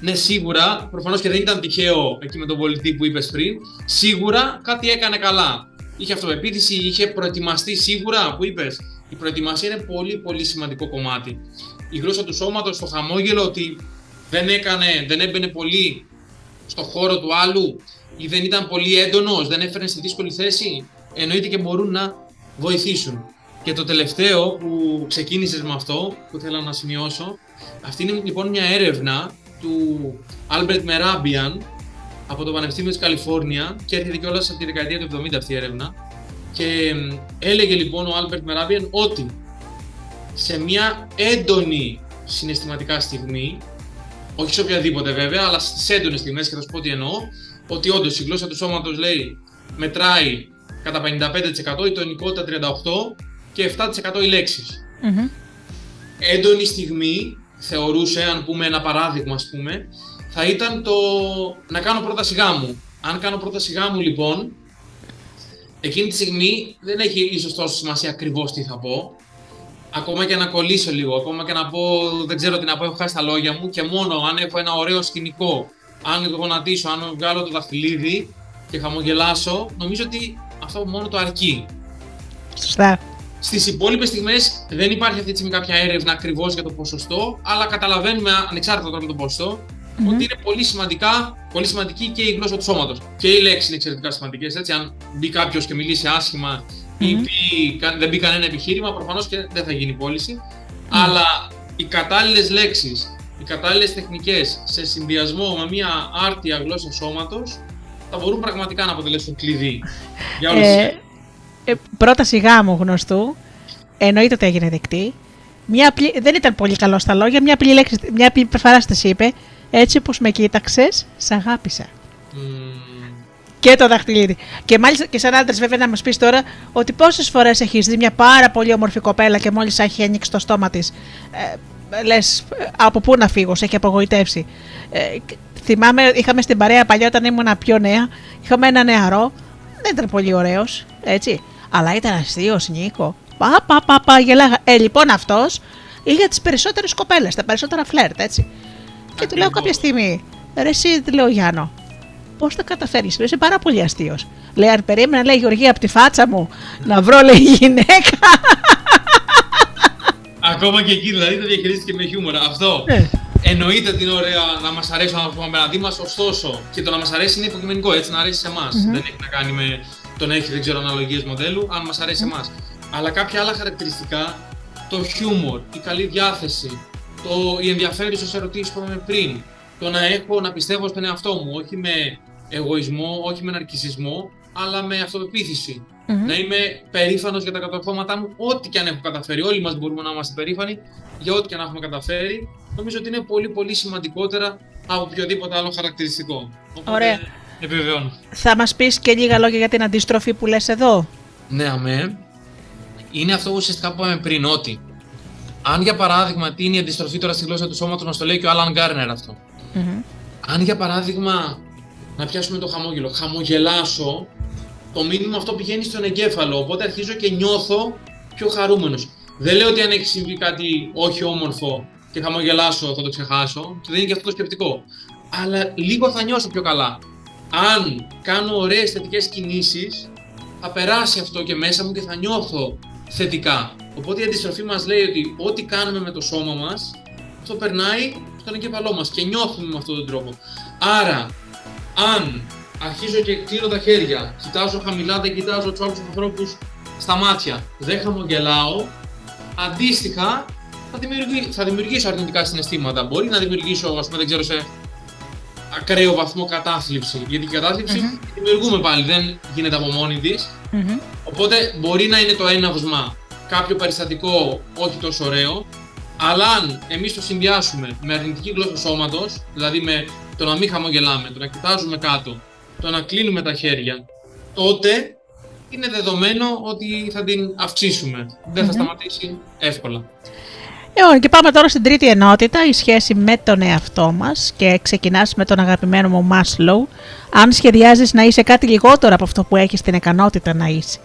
Ναι, σίγουρα, προφανώς και δεν ήταν τυχαίο εκεί με τον πολιτή που είπες πριν, σίγουρα κάτι έκανε καλά. Είχε αυτοεπίθεση, είχε προετοιμαστεί σίγουρα που είπες. Η προετοιμασία είναι πολύ πολύ σημαντικό κομμάτι. Η γλώσσα του σώματος, το χαμόγελο, ότι δεν, έκανε, δεν έμπαινε πολύ στο χώρο του άλλου, ή δεν ήταν πολύ έντονος, δεν έφερε σε δύσκολη θέση, εννοείται και μπορούν να βοηθήσουν. Και το τελευταίο που ξεκίνησες με αυτό, που θέλω να σημειώσω, αυτή είναι λοιπόν μια έρευνα του Albert Merabian από το Πανεπιστήμιο της Καλιφόρνια και έρχεται κιόλας από τη δεκαετία του 70 αυτή η έρευνα και έλεγε λοιπόν ο Albert Merabian ότι σε μια έντονη συναισθηματικά στιγμή, όχι σε οποιαδήποτε βέβαια, αλλά στι έντονες στιγμές, και θα σου πω τι εννοώ, ότι όντως η γλώσσα του σώματος λέει μετράει κατά 55%, η τονικότητα 38% και 7% οι λέξεις. Mm-hmm. Έντονη στιγμή θεωρούσε, αν πούμε ένα παράδειγμα, ας πούμε, θα ήταν το να κάνω πρόταση γάμου. Αν κάνω πρόταση γάμου, λοιπόν, εκείνη τη στιγμή δεν έχει ίσως τόσο σημασία ακριβώς τι θα πω. Ακόμα και να κολλήσω λίγο, ακόμα και να πω δεν ξέρω τι να πω, έχω χάσει τα λόγια μου και μόνο αν έχω ένα ωραίο σκηνικό αν γονατίσω, αν βγάλω το δαχτυλίδι και χαμογελάσω, νομίζω ότι αυτό μόνο το αρκεί. Σωστά. Στις υπόλοιπες στιγμές δεν υπάρχει αυτή τη στιγμή κάποια έρευνα ακριβώς για το ποσοστό, αλλά καταλαβαίνουμε ανεξάρτητα τώρα με το ποσοστό mm-hmm. ότι είναι πολύ, σημαντικά, πολύ σημαντική και η γλώσσα του σώματος. Και οι λέξεις είναι εξαιρετικά σημαντικές. Αν μπει κάποιος και μιλήσει άσχημα mm-hmm. Ή πει, δεν μπει κανένα επιχείρημα, προφανώς και δεν θα γίνει πώληση. Mm-hmm. Αλλά οι κατάλληλες λέξεις οι κατάλληλες τεχνικές σε συνδυασμό με μια άρτια γλώσσα σώματος θα μπορούν πραγματικά να αποτελέσουν κλειδί για όλε ε, ε, πρόταση γάμου γνωστού. Εννοείται ότι έγινε δεκτή. Μια απλή, δεν ήταν πολύ καλό στα λόγια. Μια απλή, λέξη, μια απλή είπε Έτσι όπως με κοίταξες, σ' αγάπησα. Και το δαχτυλίδι. Και μάλιστα και σαν άντρας, βέβαια, να μας πεις τώρα ότι πόσες φορές έχεις δει μια πάρα πολύ όμορφη κοπέλα και μόλις έχει ανοίξει το στόμα της. Ε, λες από πού να φύγω, σε έχει απογοητεύσει. Ε, θυμάμαι, είχαμε στην παρέα παλιά όταν ήμουν πιο νέα, είχαμε ένα νεαρό, δεν ήταν πολύ ωραίος, έτσι. Αλλά ήταν αστείος, Νίκο. Πα, πα, πα, πα, γελάγα. Ε, λοιπόν, αυτός είχε τις περισσότερες κοπέλες, τα περισσότερα φλερτ, έτσι. Και του λέω κάποια στιγμή, ρε, εσύ, του λέω Γιάννο, πώς θα καταφέρεις, είσαι πάρα πολύ αστείος. Λέει, αν περίμενα, λέει Γεωργία από τη φάτσα μου να βρω, λέει γυναίκα. Ακόμα και εκεί δηλαδή το διαχειρίστηκε με χιούμορ. Αυτό ναι. εννοείται ότι είναι ωραία να μας αρέσει ο άνθρωπος απέναντί μα, ωστόσο και το να μας αρέσει είναι υποκειμενικό, έτσι να αρέσει σε εμάς. Mm-hmm. Δεν έχει να κάνει με το να έχει δεν ξέρω αναλογίες μοντέλου, αν μας αρέσει mm-hmm. εμάς. Αλλά κάποια άλλα χαρακτηριστικά, το χιούμορ, η καλή διάθεση, το, οι ενδιαφέρουσες ερωτήσεις που είπαμε πριν, το να έχω να πιστεύω στον εαυτό μου, όχι με εγωισμό, όχι με ναρκισισμό, αλλά με αυτοπεποίθηση. Mm-hmm. Να είμαι περήφανος για τα κατορθώματά μου, ό,τι και αν έχω καταφέρει. Όλοι μας μπορούμε να είμαστε περήφανοι για ό,τι και αν έχουμε καταφέρει. Νομίζω ότι είναι πολύ πολύ σημαντικότερα από οποιοδήποτε άλλο χαρακτηριστικό. Ωραία. Επιβεβαιώνω. Θα μας πεις και λίγα λόγια για την αντίστροφη που λες εδώ; Ναι, αμέ. Είναι αυτό ουσιαστικά που είπαμε πριν, ότι αν για παράδειγμα, τι είναι η αντιστροφή τώρα στη γλώσσα του σώματος, μας το λέει και ο Άλαν Γκάρνερ αυτό. Μμμ. Αν για παράδειγμα, να πιάσουμε το χαμόγελο, χαμογελάσω, το μήνυμα αυτό πηγαίνει στον εγκέφαλο, οπότε αρχίζω και νιώθω πιο χαρούμενος. Δεν λέω ότι αν έχει συμβεί κάτι όχι όμορφο και χαμογελάσω θα το ξεχάσω, και δεν είναι και αυτό το σκεπτικό. Αλλά λίγο θα νιώσω πιο καλά. Αν κάνω ωραίες θετικές κινήσεις, θα περάσει αυτό και μέσα μου και θα νιώθω θετικά. Οπότε η αντιστροφή μας λέει ότι ό,τι κάνουμε με το σώμα μας, αυτό περνάει στον εγκέφαλό μας και νιώθουμε με αυτόν τον τρόπο. Άρα, αν αρχίζω και κλείνω τα χέρια, κοιτάζω χαμηλά, δεν κοιτάζω τους άλλους ανθρώπους στα μάτια, δεν χαμογελάω, αντίστοιχα θα, δημιουργεί, θα δημιουργήσω αρνητικά συναισθήματα. Μπορεί να δημιουργήσω, ας πούμε, δεν ξέρω, σε ακραίο βαθμό κατάθλιψη. Γιατί η κατάθλιψη Μμμ. τη δημιουργούμε πάλι, δεν γίνεται από μόνη της. Μμμ. Οπότε μπορεί να είναι το έναυσμα κάποιο περιστατικό όχι τόσο ωραίο, αλλά αν εμείς το συνδυάσουμε με αρνητική γλώσσα σώματος, δηλαδή με το να μην χαμογελάμε, το να κοιτάζουμε κάτω, το να κλείνουμε τα χέρια, τότε είναι δεδομένο ότι θα την αυξήσουμε. Δεν θα Μμμ. σταματήσει εύκολα. Λοιπόν, και πάμε τώρα στην τρίτη ενότητα, η σχέση με τον εαυτό μας και ξεκινάς με τον αγαπημένο μου Maslow. Αν σχεδιάζεις να είσαι κάτι λιγότερο από αυτό που έχεις την ικανότητα να είσαι,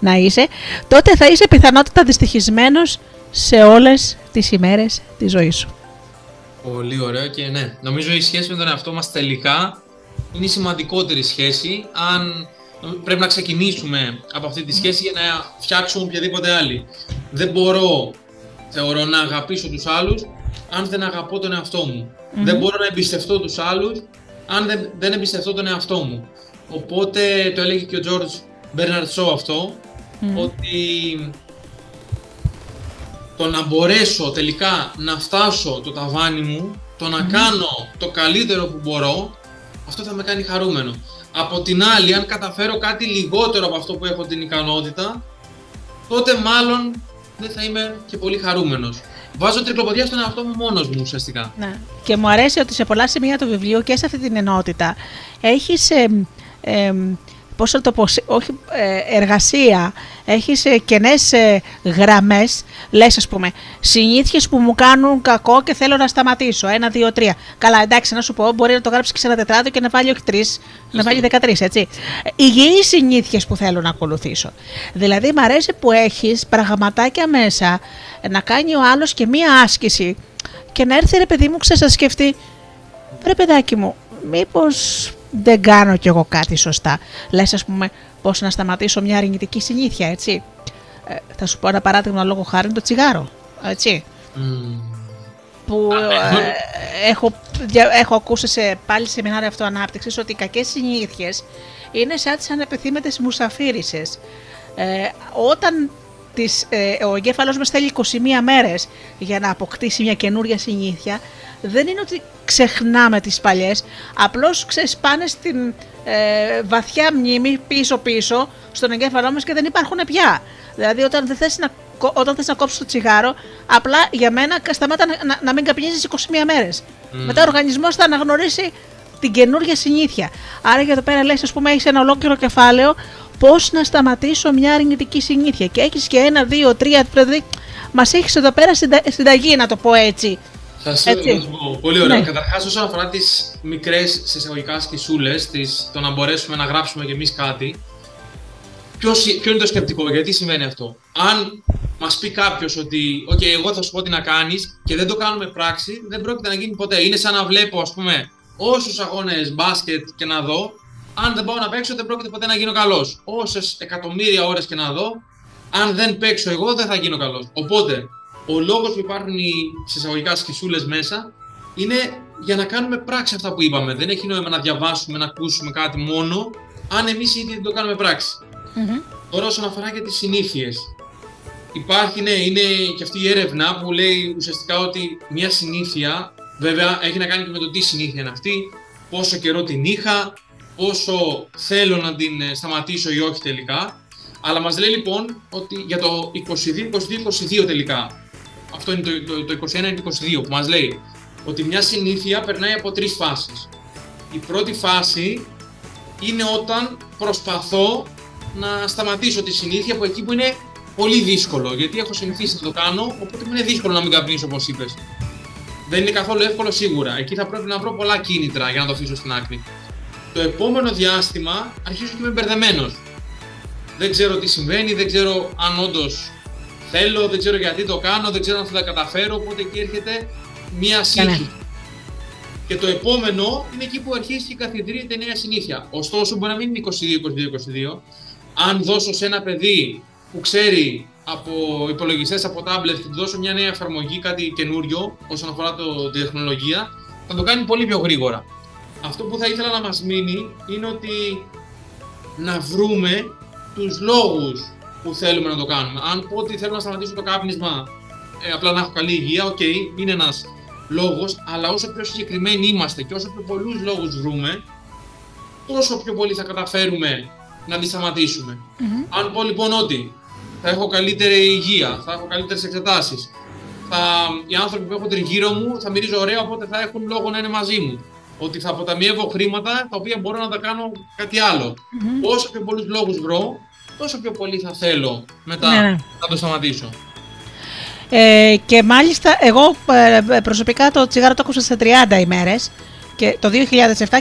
να είσαι τότε θα είσαι πιθανότητα δυστυχισμένος σε όλες τις ημέρες της ζωής σου. Πολύ ωραίο και ναι. Νομίζω η σχέση με τον εαυτό μας τελικά είναι η σημαντικότερη σχέση. Αν πρέπει να ξεκινήσουμε από αυτή τη σχέση για να φτιάξουμε οποιαδήποτε άλλη. Δεν μπορώ, θεωρώ, να αγαπήσω τους άλλους αν δεν αγαπώ τον εαυτό μου. Μμμ. Δεν μπορώ να εμπιστευτώ τους άλλους αν δεν, δεν εμπιστευτώ τον εαυτό μου. Οπότε το έλεγε και ο George Bernard Shaw αυτό, Μμμ. ότι το να μπορέσω τελικά να φτάσω το ταβάνι μου, το να κάνω το καλύτερο που μπορώ, αυτό θα με κάνει χαρούμενο. Από την άλλη, αν καταφέρω κάτι λιγότερο από αυτό που έχω την ικανότητα, τότε μάλλον δεν θα είμαι και πολύ χαρούμενος. Βάζω τρικλοποδιά στον εαυτό μου μόνος μου ουσιαστικά. Ναι. Και μου αρέσει ότι σε πολλά σημεία του βιβλίου και σε αυτή την ενότητα έχεις εμ, εμ, πώς θα το πω, σε- όχι ε, εργασία, έχεις ε, κενές ε, γραμμές, λες ας πούμε, συνήθειες που μου κάνουν κακό και θέλω να σταματήσω, ένα, δύο, τρία. Καλά, εντάξει, να σου πω, μπορεί να το γράψεις και σε ένα τετράδιο και να βάλει όχι τρεις, να βάλει 13, έτσι. Ε, Υγιείς συνήθειες που θέλω να ακολουθήσω. Δηλαδή, μ' αρέσει που έχεις πραγματάκια μέσα ε, να κάνει ο άλλος και μία άσκηση και να έρθει ρε παιδί μου, ξέρεις να σκεφτεί, ρε παιδάκι μου, μήπως δεν κάνω κι εγώ κάτι σωστά. Λες ας πούμε πώς να σταματήσω μια αρνητική συνήθεια, έτσι. Ε, θα σου πω ένα παράδειγμα λόγω χάρη το τσιγάρο, έτσι. Μμμ. Που ε, έχω, δια- έχω ακούσει σε πάλι σεμινάρια αυτοανάπτυξης ότι οι κακές συνήθειες είναι σαν τις ανεπιθύμητες μουσαφίρισες. Ε, όταν τις, ε, ο εγκέφαλος μας θέλει 21 μέρες για να αποκτήσει μια καινούρια συνήθεια, δεν είναι ότι ξεχνάμε τις παλιές, απλώς ξεσπάνε στην ε, βαθιά μνήμη πίσω-πίσω στον εγκέφαλό μας και δεν υπάρχουν πια. Δηλαδή όταν δεν θες να, κο- όταν θες να κόψεις το τσιγάρο, απλά για μένα σταμάτα να, να, να μην καπνίζεις 21 μέρες. Μμ. Μετά ο οργανισμός θα αναγνωρίσει την καινούργια συνήθεια. Άρα για εδώ πέρα λες, ας πούμε, έχεις ένα ολόκληρο κεφάλαιο πώς να σταματήσω μια αρνητική συνήθεια. Και έχεις και ένα, δύο, τρία, δηλαδή μας έχεις εδώ πέρα συντα- συνταγή, να το πω έτσι. Θα σου Έτσι. θα σου πω. Πολύ ωραία. Ναι. Καταρχάς, όσον αφορά τις μικρές εισαγωγικά σκησούλε, το να μπορέσουμε να γράψουμε κι εμείς κάτι, ποιος, ποιο είναι το σκεπτικό, γιατί συμβαίνει αυτό; Αν μας πει κάποιος ότι, OK, εγώ θα σου πω τι να κάνεις και δεν το κάνουμε πράξη, δεν πρόκειται να γίνει ποτέ. Είναι σαν να βλέπω, ας πούμε, όσους αγώνες μπάσκετ και να δω, αν δεν πάω να παίξω, δεν πρόκειται ποτέ να γίνω καλός. Όσες εκατομμύρια ώρες και να δω, αν δεν παίξω εγώ, δεν θα γίνω καλός. Οπότε, ο λόγος που υπάρχουν οι σε εισαγωγικά σκησούλε μέσα είναι για να κάνουμε πράξη αυτά που είπαμε. Δεν έχει νόημα να διαβάσουμε, να ακούσουμε κάτι μόνο, αν εμείς ήδη δεν το κάνουμε πράξη. Τώρα, όσον αφορά και τις συνήθειες. Υπάρχει, ναι, είναι και αυτή η έρευνα που λέει ουσιαστικά ότι μια συνήθεια, βέβαια έχει να κάνει και με το τι συνήθεια είναι αυτή, πόσο καιρό την είχα, πόσο θέλω να την ε, σταματήσω ή όχι τελικά. Αλλά μας λέει λοιπόν ότι για το 22-22-22 τελικά, αυτό είναι το, το, το 21 είναι το 22 που μας λέει ότι μια συνήθεια περνάει από τρεις φάσεις. Η πρώτη φάση είναι όταν προσπαθώ να σταματήσω τη συνήθεια από εκεί που είναι πολύ δύσκολο. Γιατί έχω συνηθίσει να το κάνω, οπότε μου είναι δύσκολο να μην καπνίσω όπως είπες. Δεν είναι καθόλου εύκολο σίγουρα. Εκεί θα πρέπει να βρω πολλά κίνητρα για να το αφήσω στην άκρη. Το επόμενο διάστημα αρχίζω και είμαι μπερδεμένος. Δεν ξέρω τι συμβαίνει, δεν ξέρω αν όντως θέλω, δεν ξέρω γιατί το κάνω, δεν ξέρω αν θα τα καταφέρω. Οπότε εκεί έρχεται μία σύγχυση. Και το επόμενο είναι εκεί που αρχίζει και καθιδρύεται νέα συνήθεια. Ωστόσο, μπορεί να μην είναι 22-22-22. Αν δώσω σε ένα παιδί που ξέρει από υπολογιστές, από tablet και του δώσω μια νέα εφαρμογή, κάτι καινούριο όσον αφορά το, τη τεχνολογία, θα το κάνει πολύ πιο γρήγορα. Αυτό που θα ήθελα να μας μείνει είναι ότι να βρούμε τους λόγους που θέλουμε να το κάνουμε. Αν πω ότι θέλω να σταματήσω το κάπνισμα, ε, απλά να έχω καλή υγεία, OK, okay, είναι ένας λόγος, αλλά όσο πιο συγκεκριμένοι είμαστε και όσο πιο πολλούς λόγους βρούμε, τόσο πιο πολύ θα καταφέρουμε να αντισταματήσουμε. Αν πω λοιπόν ότι θα έχω καλύτερη υγεία, θα έχω καλύτερες εξετάσεις, θα, οι άνθρωποι που έχω τριγύρω μου θα μυρίζω ωραία, οπότε θα έχουν λόγο να είναι μαζί μου. Ότι θα αποταμιεύω χρήματα τα οποία μπορώ να τα κάνω κάτι άλλο. Όσο πιο πολλούς λόγους βρω, τόσο πιο πολύ θα θέλω μετά ναι, ναι. να το σταματήσω. Ε, και μάλιστα εγώ ε, προσωπικά το τσιγάρο το έκουσα σε 30 ημέρες και το 2007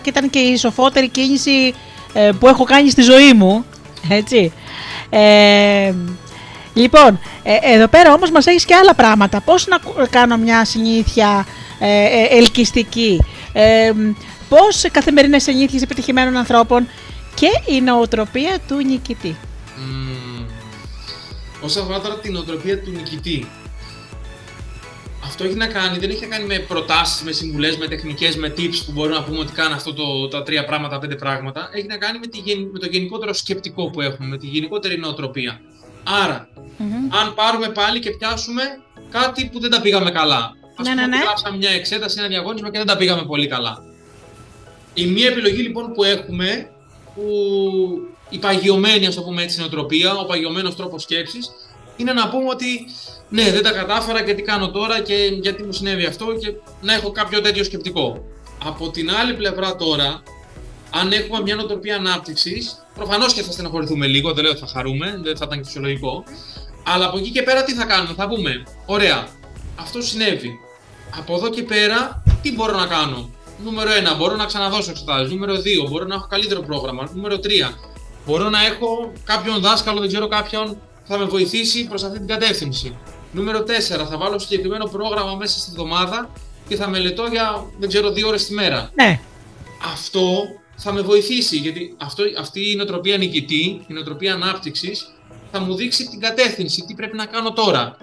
και ήταν και η σοφότερη κίνηση ε, που έχω κάνει στη ζωή μου. Έτσι. Ε, λοιπόν, εδώ πέρα όμως μας έχεις και άλλα πράγματα. Πώς να κάνω μια συνήθεια ελκυστική; πώς καθημερινές συνήθειες επιτυχημένων ανθρώπων; Και η νοοτροπία του νικητή. Mm. Όσον αφορά τώρα την νοοτροπία του νικητή, αυτό έχει να κάνει, δεν έχει να κάνει με προτάσεις, με συμβουλές, με τεχνικές, με tips που μπορούμε να πούμε ότι κάνει αυτό το, τα τρία πράγματα, πέντε πράγματα. Έχει να κάνει με, τη, με το γενικότερο σκεπτικό που έχουμε, με τη γενικότερη νοοτροπία. Άρα, αν πάρουμε πάλι και πιάσουμε κάτι που δεν τα πήγαμε καλά. Α ναι, πούμε, ναι, ναι. μια εξέταση, ένα διαγώνισμα και δεν τα πήγαμε πολύ καλά. Η μία επιλογή λοιπόν που έχουμε, που η παγιωμένη, ας το πούμε έτσι, νοοτροπία, ο παγιωμένος τρόπος σκέψης, είναι να πούμε ότι ναι, δεν τα κατάφερα και τι κάνω τώρα και γιατί μου συνέβη αυτό και να έχω κάποιο τέτοιο σκεπτικό. Από την άλλη πλευρά τώρα, αν έχουμε μια νοοτροπία ανάπτυξης, προφανώς και θα στεναχωρηθούμε λίγο, δεν λέω ότι θα χαρούμε, δεν θα ήταν φυσιολογικό. Αλλά από εκεί και πέρα τι θα κάνουμε, θα πούμε, ωραία, αυτό συνέβη. Από εδώ και πέρα, τι μπορώ να κάνω; Νούμερο 1, μπορώ να ξαναδώσω εξετάσεις. Νούμερο 2, μπορώ να έχω καλύτερο πρόγραμμα. Νούμερο 3, μπορώ να έχω κάποιον δάσκαλο, δεν ξέρω κάποιον θα με βοηθήσει προς αυτή την κατεύθυνση. Νούμερο 4. Θα βάλω συγκεκριμένο πρόγραμμα μέσα στη εβδομάδα και θα μελετώ για, δεν ξέρω, δύο ώρες τη μέρα. Ναι. Αυτό θα με βοηθήσει, γιατί αυτό, αυτή η νοοτροπία νικητή, η νοοτροπία ανάπτυξης, θα μου δείξει την κατεύθυνση, τι πρέπει να κάνω τώρα.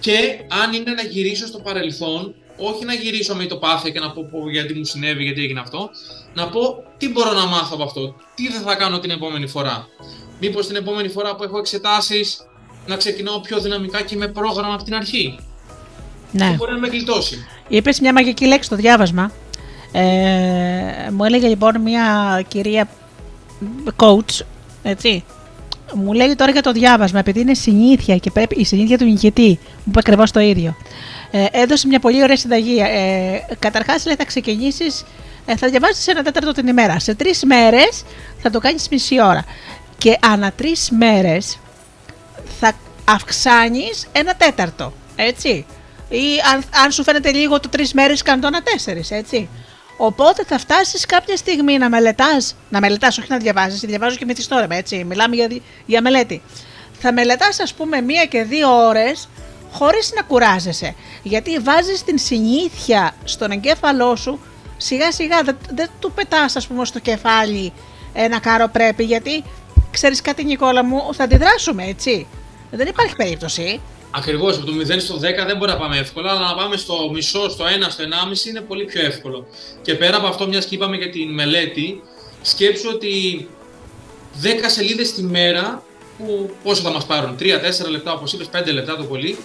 Και αν είναι να γυρίσω στο παρελθόν, όχι να γυρίσω με το πάθεια και να πω, πω γιατί μου συνέβη, γιατί έγινε αυτό, να πω τι μπορώ να μάθω από αυτό, τι δεν θα κάνω την επόμενη φορά; Μήπως την επόμενη φορά που έχω εξετάσεις να ξεκινάω πιο δυναμικά και με πρόγραμμα από την αρχή; Ναι. μπορεί να με γλιτώσει. Είπες μια μαγική λέξη στο διάβασμα. Ε, μου έλεγε λοιπόν μια κυρία coach, έτσι, μου λέει τώρα για το διάβασμα, επειδή είναι συνήθεια και πρέπει η συνήθεια του νικητή, μου είπε ακριβώς το ίδιο. Ε, έδωσε μια πολύ ωραία συνταγή. Ε, Καταρχάς, λέει, θα ξεκινήσεις, ε, θα διαβάσει ένα τέταρτο την ημέρα. Σε τρεις μέρες θα το κάνεις μισή ώρα. Και ανά τρεις μέρες θα αυξάνεις ένα τέταρτο. Έτσι. Ή αν, αν σου φαίνεται λίγο το τρεις μέρες, κάνει το ένα τέσσερις. Έτσι. Οπότε θα φτάσεις κάποια στιγμή να μελετάς, να μελετάς, όχι να διαβάζεις, διαβάζω και μυθιστόρημα, έτσι. Μιλάμε για, για μελέτη. Θα μελετάς, ας πούμε, μία και δύο ώρες χωρίς να κουράζεσαι. Γιατί βάζεις την συνήθεια στον εγκέφαλό σου, σιγά σιγά δεν, δεν του πετάς, ας πούμε, στο κεφάλι ένα κάρο πρέπει, γιατί ξέρεις κάτι, Νικόλα μου, θα αντιδράσουμε, έτσι. Δεν υπάρχει περίπτωση. Ακριβώς, από το 0 στο 10 δεν μπορεί να πάμε εύκολα, αλλά να πάμε στο μισό, στο 1, στο 1,5 είναι πολύ πιο εύκολο. Και πέρα από αυτό, μιας και είπαμε για την μελέτη, σκέψου ότι 10 σελίδες τη μέρα, που πόσο θα μας πάρουν, 3-4 λεπτά, όπως είπες, 5 λεπτά το πολύ,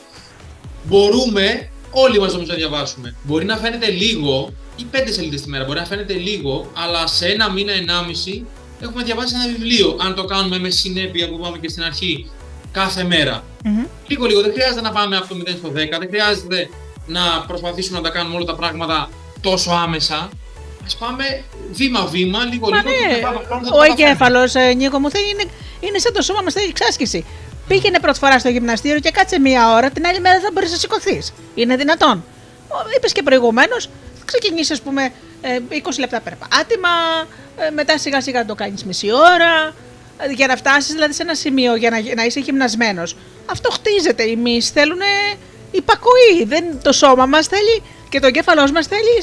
μπορούμε όλοι μας νομίζω να διαβάσουμε. Μπορεί να φαίνεται λίγο, ή 5 σελίδες τη μέρα, μπορεί να φαίνεται λίγο, αλλά σε ένα μήνα, 1,5 έχουμε διαβάσει ένα βιβλίο. Αν το κάνουμε με συνέπεια που είπαμε και στην αρχή, κάθε μέρα. Mm-hmm. Λίγο λίγο, δεν χρειάζεται να πάμε από το 0 στο 10, δεν χρειάζεται να προσπαθήσουμε να τα κάνουμε όλα τα πράγματα τόσο άμεσα. ας πάμε βήμα-βήμα, λίγο Μα λίγο. ναι, και πάμε χρόνο, θα το ο καταφέρουμε. εγκέφαλος, Νίκο μου, θέλει, είναι, είναι σαν το σώμα μας θέλει εξάσκηση. Πήγαινε πρώτη φορά στο γυμναστήριο και κάτσε μία ώρα, την άλλη μέρα δεν μπορείς να σηκωθείς. Είναι δυνατόν. Είπες και προηγουμένως, θα ξεκινήσεις, ας πούμε, ε, 20 λεπτά περπάτημα, ε, μετά σιγά σιγά το κάνεις μισή ώρα, ε, για να φτάσεις δηλαδή σε ένα σημείο για να, να είσαι γυμνασμένος. Αυτό χτίζεται. Οι μυς θέλουν υπακοή. Δεν, το σώμα μας θέλει και το εγκέφαλός μας θέλει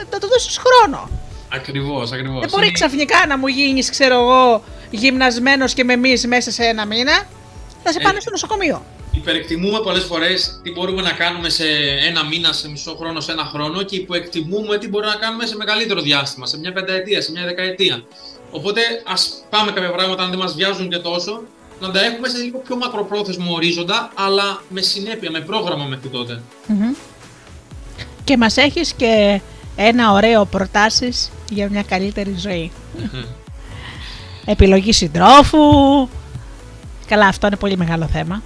ε, να το δώσεις χρόνο. Ακριβώς, ακριβώς. Δεν μπορεί Είναι- ξαφνικά να μου γίνεις, ξέρω εγώ, γυμνασμένος και με εμεί μέσα σε ένα μήνα. Θα σε Ε, πάνε στο νοσοκομείο. Υπερεκτιμούμε πολλές φορές τι μπορούμε να κάνουμε σε ένα μήνα, σε μισό χρόνο, σε ένα χρόνο και υποεκτιμούμε τι μπορούμε να κάνουμε σε μεγαλύτερο διάστημα, σε μια πενταετία, σε μια δεκαετία. Οπότε ας πάμε κάποια πράγματα, αν δεν μας βιάζουν και τόσο, να τα έχουμε σε λίγο πιο μακροπρόθεσμο ορίζοντα, αλλά με συνέπεια, με πρόγραμμα μέχρι τότε. Μμμ. Και μας έχεις και ένα ωραίο προτάσεις για μια καλύτερη ζωή. Επιλογή συντρόφου. Καλά, αυτό είναι πολύ μεγάλο θέμα.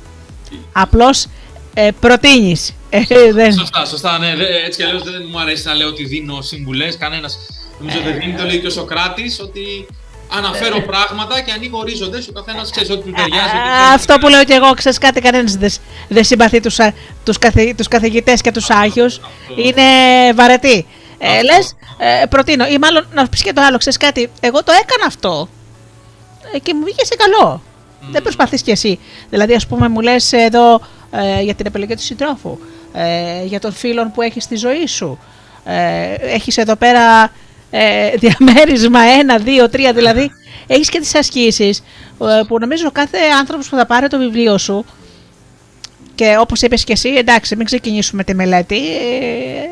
Απλώς ε, προτείνεις. Ε, δεν... Σωστά, σωστά, ναι. δε- Έτσι κι αλλιώς δεν μου αρέσει να λέω ότι δίνω συμβουλές, κανένας. Νομίζω ότι δίνει το λέει και ο Σοκράτης, ότι αναφέρω πράγματα και ανοίγω ορίζοντες, ο καθένας ξέρει ότι του ταιριάζει. ότι Α, θέλει. Αυτό που λέω και εγώ, ξέρεις κάτι, κανένας δεν δεν συμπαθεί τους, α- τους, καθη, τους καθηγητές και τους Άγιους. Είναι βαρετή. Ε, Αυτό. λες, ε, προτείνω, ή μάλλον να πεις και το άλλο, ξέρεις κάτι, εγώ το έκανα αυτό ε, και μου βγήκε σε καλό. Δεν προσπαθείς κι εσύ. Δηλαδή, ας πούμε, μου λες εδώ ε, για την επιλογή του συντρόφου, ε, για τον φίλον που έχεις στη ζωή σου. Ε, έχεις εδώ πέρα ε, διαμέρισμα 1, 2, 3, δηλαδή έχεις και τις ασκήσεις ε, που νομίζω κάθε άνθρωπος που θα πάρει το βιβλίο σου και όπως είπες και εσύ, εντάξει, μην ξεκινήσουμε τη μελέτη, ε,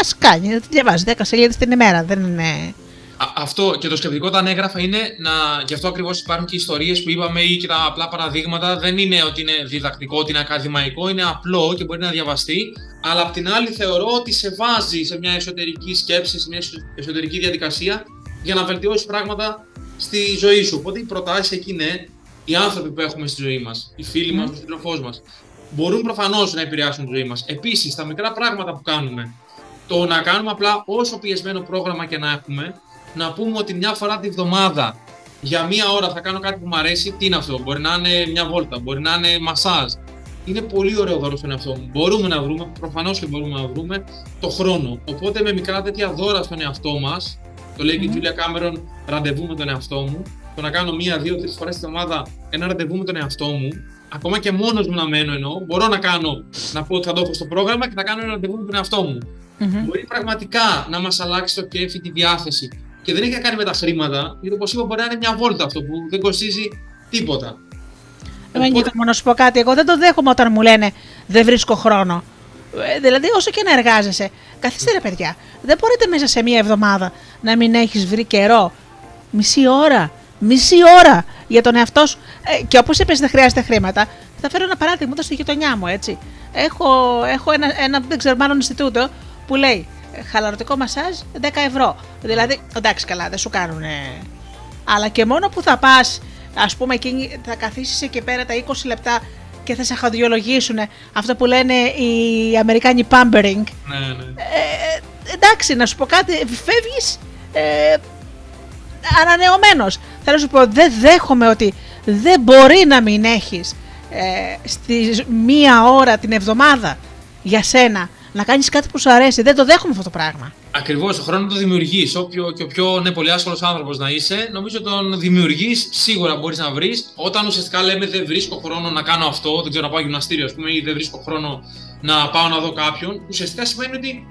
ας κάνει, διαβάζει 10 σελίδες την ημέρα, δεν είναι... Α- αυτό και το σκεπτικό όταν έγραφα είναι να. Γι' αυτό ακριβώς υπάρχουν και ιστορίες που είπαμε ή και τα απλά παραδείγματα. Δεν είναι ότι είναι διδακτικό, ότι είναι ακαδημαϊκό, είναι απλό και μπορεί να διαβαστεί. Αλλά απ' την άλλη θεωρώ ότι σε βάζει σε μια εσωτερική σκέψη, σε μια εσω- εσωτερική διαδικασία για να βελτιώσεις πράγματα στη ζωή σου. Οπότε οι προτάσεις εκεί είναι οι άνθρωποι που έχουμε στη ζωή μας, οι φίλοι μας, ο σύντροφός μας. Μπορούν προφανώς να επηρεάσουν τη ζωή μας. Επίσης, τα μικρά πράγματα που κάνουμε, το να κάνουμε απλά όσο πιεσμένο πρόγραμμα και να έχουμε, να πούμε ότι μια φορά τη βδομάδα για μία ώρα θα κάνω κάτι που μου αρέσει, τι είναι αυτό; Μπορεί να είναι μια βόλτα, μπορεί να είναι μασάζ. Είναι πολύ ωραίο δώρο στον εαυτό μου. Μπορούμε να βρούμε, προφανώς και μπορούμε να βρούμε το χρόνο. Οπότε με μικρά τέτοια δώρα στον εαυτό μας, το λέει και η Τζούλια Κάμερον, ραντεβού με τον εαυτό μου, το να κάνω μία, δύο, τρεις φορές τη εβδομάδα ένα ραντεβού με τον εαυτό μου, ακόμα και μόνος μου να μένω εννοώ, μπορώ να κάνω, να πω ότι θα το έχω στο πρόγραμμα και θα κάνω ένα ραντεβού με τον εαυτό μου Μμμ. μπορεί πραγματικά να μας αλλάξει το κέφι, τη διάθεση. Και δεν έχει να κάνει με τα χρήματα, γιατί όπως είπα, μπορεί να είναι μια βόλτα αυτό που δεν κοστίζει τίποτα. Ε, Νίκο, μόνο να σου πω κάτι. Εγώ δεν το δέχομαι όταν μου λένε δεν βρίσκω χρόνο. Ε, δηλαδή, όσο και να εργάζεσαι, καθίστε ρε παιδιά. Δεν μπορείτε μέσα σε μία εβδομάδα να μην έχεις βρει καιρό. Μισή ώρα. Μισή ώρα για τον εαυτό σου. Ε, και όπως είπες, δεν χρειάζεται χρήματα. Θα φέρω ένα παράδειγμα εδώ στη γειτονιά μου, έτσι. Έχω, έχω ένα, ένα, δεν ξέρω, μάλλον Ινστιτούτο που λέει ε, χαλαρωτικό μασάζ 10 ευρώ. Δηλαδή, εντάξει, καλά, δεν σου κάνουν αλλά και μόνο που θα πας, ας πούμε, εκείνη, θα καθίσει εκεί πέρα τα 20 λεπτά και θα σε χαδιολογήσουν αυτό που λένε οι Αμερικάνοι pampering. Ναι, ναι. Ε, εντάξει, να σου πω κάτι, φεύγεις ε, ανανεωμένος. Θέλω να σου πω, δεν δέχομαι ότι δεν μπορεί να μην έχεις ε, στη μία ώρα την εβδομάδα για σένα να κάνεις κάτι που σου αρέσει. Δεν το δέχομαι αυτό το πράγμα. Ακριβώς, ο χρόνο το δημιουργείς. Όποιο και ο πιο ναι, πολύ άσχολο άνθρωπος να είσαι, νομίζω τον δημιουργείς, σίγουρα μπορείς να βρεις. Όταν ουσιαστικά λέμε δεν βρίσκω χρόνο να κάνω αυτό, δεν ξέρω να πάω γυμναστήριο, ας πούμε, ή δεν βρίσκω χρόνο να πάω να δω κάποιον, ουσιαστικά σημαίνει ότι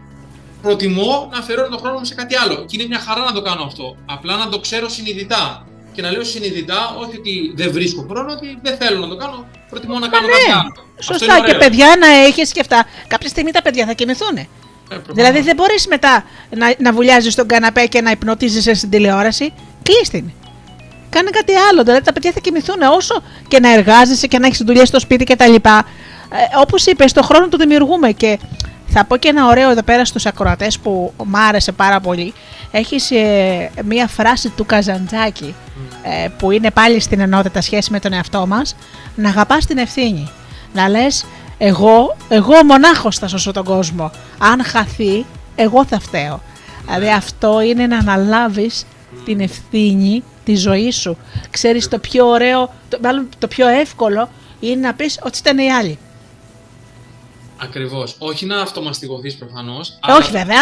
προτιμώ να αφιερώνω τον χρόνο μου σε κάτι άλλο. Και είναι μια χαρά να το κάνω αυτό. Απλά να το ξέρω συνειδητά. Και να λέω συνειδητά, όχι ότι δεν βρίσκω χρόνο, ότι δεν θέλω να το κάνω, προτιμώ να κάνω ναι. κάτι άλλο. Αυτό Σωστά. είναι Και ωραίο. παιδιά να έχεις και αυτά. Κάποια στιγμή τα παιδιά θα κοιμηθούν. Ε, προφανώς. Δηλαδή δεν μπορείς μετά να, να βουλιάζεις στον καναπέ και να υπνοτίζεσαι στην τηλεόραση. Κλείστην. την. Κάνε κάτι άλλο. Δηλαδή τα παιδιά θα κοιμηθούν όσο και να εργάζεσαι και να έχεις δουλειά στο σπίτι κτλ. Ε, Όπως είπες, το χρόνο του δημιουργούμε και θα πω και ένα ωραίο εδώ πέρα στους ακροατές που μ' άρεσε πάρα πολύ. Έχεις ε, μία φράση του Καζαντζάκη ε, που είναι πάλι στην ενότητα σχέση με τον εαυτό μας να αγαπάς την ευθύνη. Να λες εγώ, εγώ μονάχος θα σώσω τον κόσμο. Αν χαθεί, εγώ θα φταίω. Δηλαδή αυτό είναι να αναλάβεις την ευθύνη τη ζωή σου. Ξέρεις το πιο ωραίο, το, μάλλον το πιο εύκολο είναι να πεις ότι ήταν οι άλλοι. Ακριβώς. Όχι να αυτομαστιγωθείς προφανώς. Ε, όχι, βέβαια.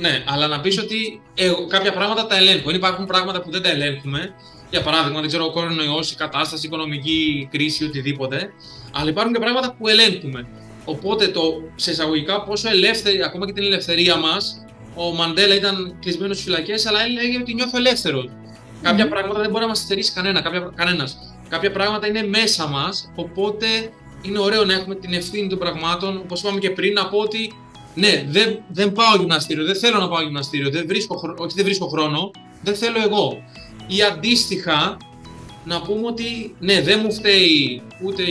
ναι, αλλά να πεις ότι εγώ, κάποια πράγματα τα ελέγχω. Υπάρχουν πράγματα που δεν τα ελέγχουμε. Για παράδειγμα, δεν ξέρω, ο κορονοϊός, η κατάσταση, η οικονομική κρίση, οτιδήποτε. Αλλά υπάρχουν και πράγματα που ελέγχουμε. Οπότε, το, σε εισαγωγικά, πόσο ελεύθερη, ακόμα και την ελευθερία μας, ο Μαντέλα ήταν κλεισμένος στις φυλακές, αλλά έλεγε ότι νιώθω ελεύθερο. Κάποια πράγματα δεν μπορεί να μας στερήσει κανένα, κάποια, κανένας. Κάποια πράγματα είναι μέσα μας, οπότε είναι ωραίο να έχουμε την ευθύνη των πραγμάτων. Όπως είπαμε και πριν, να πω ότι ναι, δεν, δεν πάω γυμναστήριο, δεν θέλω να πάω γυμναστήριο, δεν βρίσκω, όχι δεν βρίσκω χρόνο, δεν θέλω εγώ. Ή αντίστοιχα, να πούμε ότι ναι, δεν μου φταίει ούτε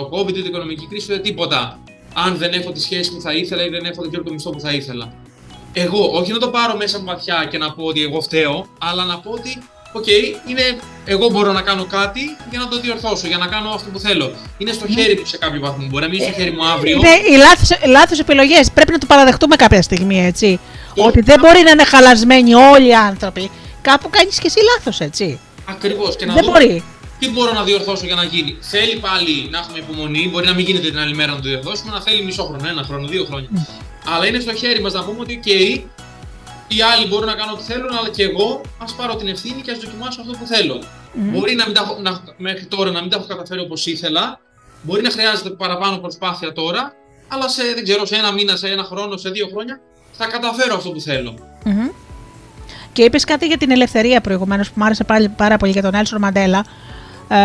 ο COVID, ούτε η οικονομική κρίση, ούτε τίποτα. Αν δεν έχω τη σχέση που θα ήθελα ή δεν έχω το μισθό που θα ήθελα. Εγώ, όχι να το πάρω μέσα από ματιά και να πω ότι εγώ φταίω, αλλά να πω ότι OK, okay, είναι, εγώ μπορώ να κάνω κάτι για να το διορθώσω, για να κάνω αυτό που θέλω. Είναι στο χέρι μου σε κάποιο βαθμό. Μπορεί να μην είναι στο χέρι μου αύριο. Είναι οι λάθος επιλογές. Πρέπει να το παραδεχτούμε κάποια στιγμή, έτσι. Ότι δεν μπορεί να είναι χαλασμένοι όλοι οι άνθρωποι. Κάπου κάνεις και εσύ λάθος, έτσι. Ακριβώς. Και να δεν δω μπορεί. Τι μπορώ να διορθώσω για να γίνει. Θέλει πάλι να έχουμε υπομονή. Μπορεί να μην γίνεται την άλλη μέρα να το διορθώσουμε, να θέλει μισό χρόνο, ένα χρόνο, δύο χρόνια. Mm. Αλλά είναι στο χέρι μας να πούμε ότι, OK, οι άλλοι μπορούν να κάνουν ό,τι θέλουν, αλλά και εγώ ας πάρω την ευθύνη και ας δοκιμάσω αυτό που θέλω. Mm. Μπορεί να μην τα, να, μέχρι τώρα να μην τα έχω καταφέρει όπως ήθελα, μπορεί να χρειάζεται παραπάνω προσπάθεια τώρα, αλλά σε, δεν ξέρω, σε ένα μήνα, σε ένα χρόνο, σε δύο χρόνια θα καταφέρω αυτό που θέλω. Mm-hmm. Και είπες κάτι για την ελευθερία προηγουμένως που μου άρεσε πάλι πάρα πολύ για τον Έλσον Μαντέλα. Ε,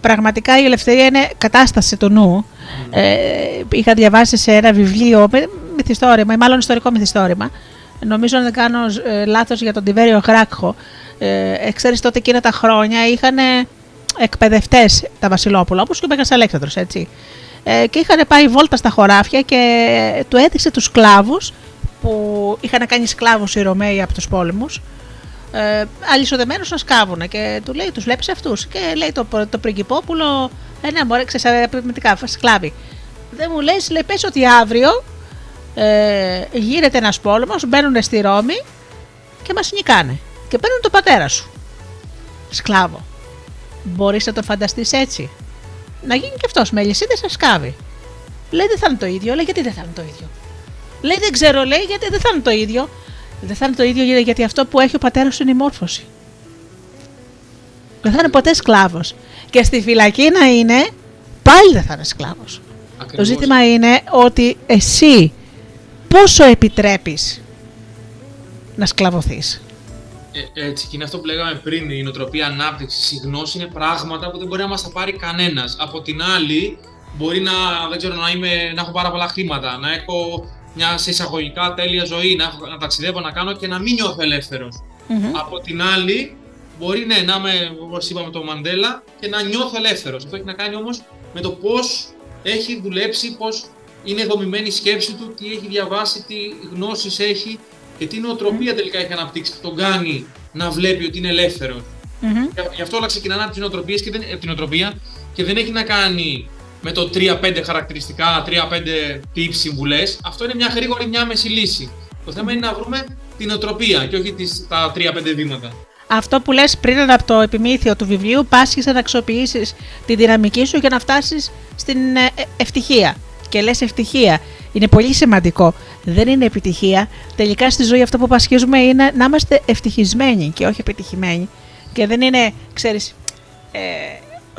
πραγματικά η ελευθερία είναι κατάσταση του νου. Mm. Ε, είχα διαβάσει σε ένα βιβλίο, μυθιστόρημα, ή μάλλον ιστορικό μυθιστόρημα, νομίζω να δεν κάνω ε, λάθος για τον Τιβέριο Γράκχο, ε, ξέρεις τότε εκείνα τα χρόνια είχαν εκπαιδευτές τα Βασιλόπουλα, όπως και ο Μέγας Αλέξανδρος, έτσι. Ε, και είχαν πάει βόλτα στα χωράφια και του έδειξε τους σκλάβους που είχαν κάνει σκλάβους οι Ρωμαίοι από τους πόλεμους, ε, αλυσοδεμένους να σκάβουν και του λέει, τους βλέπεις αυτούς και λέει το, το πριγκυπόπουλο, ε, ναι, μωρέ, ξέρεις, σκλάβοι. Δεν μου λες, λέει, πες ότι αύριο ε, γίνεται ένας πόλεμος, μπαίνουν στη Ρώμη και μας νικάνε και παίρνουν τον πατέρα σου. Σκλάβο. Μπορείς να το φανταστείς έτσι; Να γίνει και αυτός με αλυσίδες να σκάβει. Λέει δεν θα είναι το ίδιο, λέει γιατί δεν θα είναι το ίδιο. Λέει δεν ξέρω, λέει γιατί δεν θα είναι το ίδιο. Δεν θα είναι το ίδιο γιατί αυτό που έχει ο πατέρας σου είναι η μόρφωση. Δεν θα είναι ποτέ σκλάβος. Και στη φυλακή να είναι, πάλι δεν θα είναι σκλάβος. Το ζήτημα είναι ότι εσύ πόσο επιτρέπεις να σκλαβωθείς; Ε, έτσι, και είναι αυτό που λέγαμε πριν, η νοοτροπία ανάπτυξης, η γνώση είναι πράγματα που δεν μπορεί να μας τα πάρει κανένας. Από την άλλη, μπορεί να, δεν ξέρω, να, είμαι, να έχω πάρα πολλά χρήματα, να έχω μια σε εισαγωγικά τέλεια ζωή, να, έχω, να ταξιδεύω, να κάνω και να μην νιώθω Από την άλλη, μπορεί ναι, να είμαι, όπως είπαμε, το Μαντέλα και να νιώθω ελεύθερος. Αυτό έχει να κάνει όμως με το πώς έχει δουλέψει, πώς είναι δομημένη η σκέψη του, τι έχει διαβάσει, τι γνώσεις έχει και τι νοοτροπία τελικά έχει αναπτύξει που τον κάνει να βλέπει ότι είναι ελεύθερο. Mm-hmm. Γι' αυτό όλα ξεκινάνε από τις νοοτροπίες και, δεν, την νοοτροπία και δεν έχει να κάνει με το 3-5 χαρακτηριστικά, 3-5 tips συμβουλές. Αυτό είναι μια γρήγορη, μια μέση λύση. Το θέμα είναι να βρούμε την νοοτροπία και όχι τις, τα 3-5 βήματα. Αυτό που λες πριν από το επιμήθειο του βιβλίου, πάσχεις να αξιοποιήσεις τη δυναμική σου για να φτάσεις στην ε, ευτυχία και λες ευτυχία. Είναι πολύ σημαντικό. Δεν είναι επιτυχία. Τελικά στη ζωή αυτό που πασχίζουμε είναι να είμαστε ευτυχισμένοι και όχι επιτυχημένοι. Και δεν είναι, ξέρεις, ε,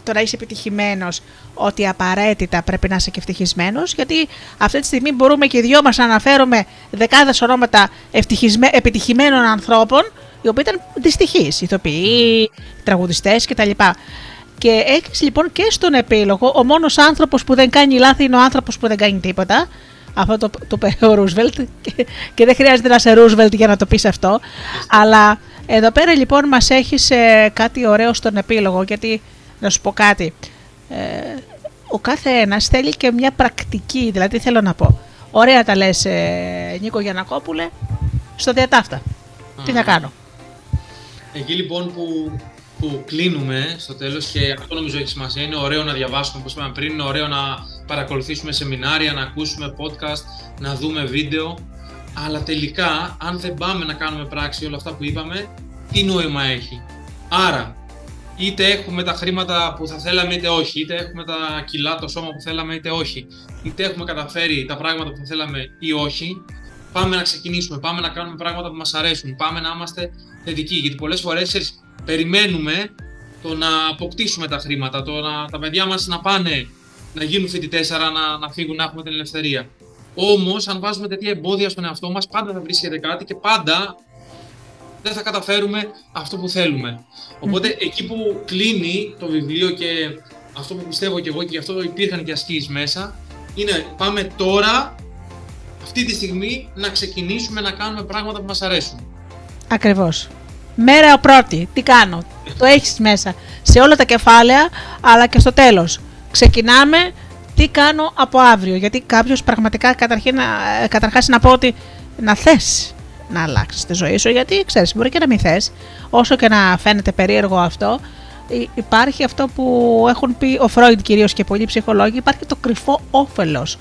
το να είσαι επιτυχημένος ότι απαραίτητα πρέπει να είσαι και ευτυχισμένος, γιατί αυτή τη στιγμή μπορούμε και οι δυο μας να αναφέρουμε δεκάδες ονόματα επιτυχημένων ανθρώπων, οι οποίοι ήταν δυστυχείς, ηθοποιοί, τραγουδιστές κτλ. Και έχεις λοιπόν και στον επίλογο, ο μόνος άνθρωπος που δεν κάνει λάθη είναι ο άνθρωπος που δεν κάνει τίποτα. Αυτό το, το είπε ο Ρούσβελτ. Και, και δεν χρειάζεται να είσαι Ρούσβελτ για να το πεις αυτό. Αλλά εδώ πέρα λοιπόν μας έχεις ε, κάτι ωραίο στον επίλογο. Γιατί να σου πω κάτι. Ε, ο κάθε ένας θέλει και μια πρακτική. Δηλαδή θέλω να πω. Ωραία τα λες, ε, Νίκο Γιανακόπουλε, στο διατάφτα. Τι θα κάνω; Εκεί λοιπόν που που κλείνουμε στο τέλος και αυτό νομίζω έχει σημασία. Είναι ωραίο να διαβάσουμε, όπως είπαμε πριν, είναι ωραίο να παρακολουθήσουμε σεμινάρια, να ακούσουμε podcast, να δούμε βίντεο. αλλά τελικά αν δεν πάμε να κάνουμε πράξη όλα αυτά που είπαμε, τι νόημα έχει; Άρα, είτε έχουμε τα χρήματα που θα θέλαμε είτε όχι, είτε έχουμε τα κιλά, το σώμα που θέλαμε είτε όχι, είτε έχουμε καταφέρει τα πράγματα που θα θέλαμε ή όχι, πάμε να ξεκινήσουμε, πάμε να κάνουμε πράγματα που μας αρέσουν, πάμε να είμαστε θετικοί, γιατί πολλές φορές περιμένουμε το να αποκτήσουμε τα χρήματα, το να τα παιδιά μας να πάνε να γίνουν φοιτητές, άρα να, να φύγουν, να έχουμε την ελευθερία. Όμως, αν βάζουμε τέτοια εμπόδια στον εαυτό μας, πάντα θα βρίσκεται κάτι και πάντα δεν θα καταφέρουμε αυτό που θέλουμε. Οπότε, εκεί που κλείνει το βιβλίο και αυτό που πιστεύω και εγώ και γι' αυτό υπήρχαν και ασκήσεις μέσα, είναι πάμε τώρα, αυτή τη στιγμή, να ξεκινήσουμε να κάνουμε πράγματα που μας αρέσουν. Ακριβώς. Μέρα πρώτη, τι κάνω, το έχεις μέσα σε όλα τα κεφάλαια, αλλά και στο τέλος. Ξεκινάμε τι κάνω από αύριο; Γιατί κάποιος πραγματικά καταρχήν, ε, καταρχάς να πω ότι να θες να αλλάξεις τη ζωή σου, γιατί ξέρεις, μπορεί και να μην θες, όσο και να φαίνεται περίεργο αυτό. Υπάρχει αυτό που έχουν πει ο Φρόιντ κυρίως και πολλοί ψυχολόγοι, υπάρχει το κρυφό όφελος.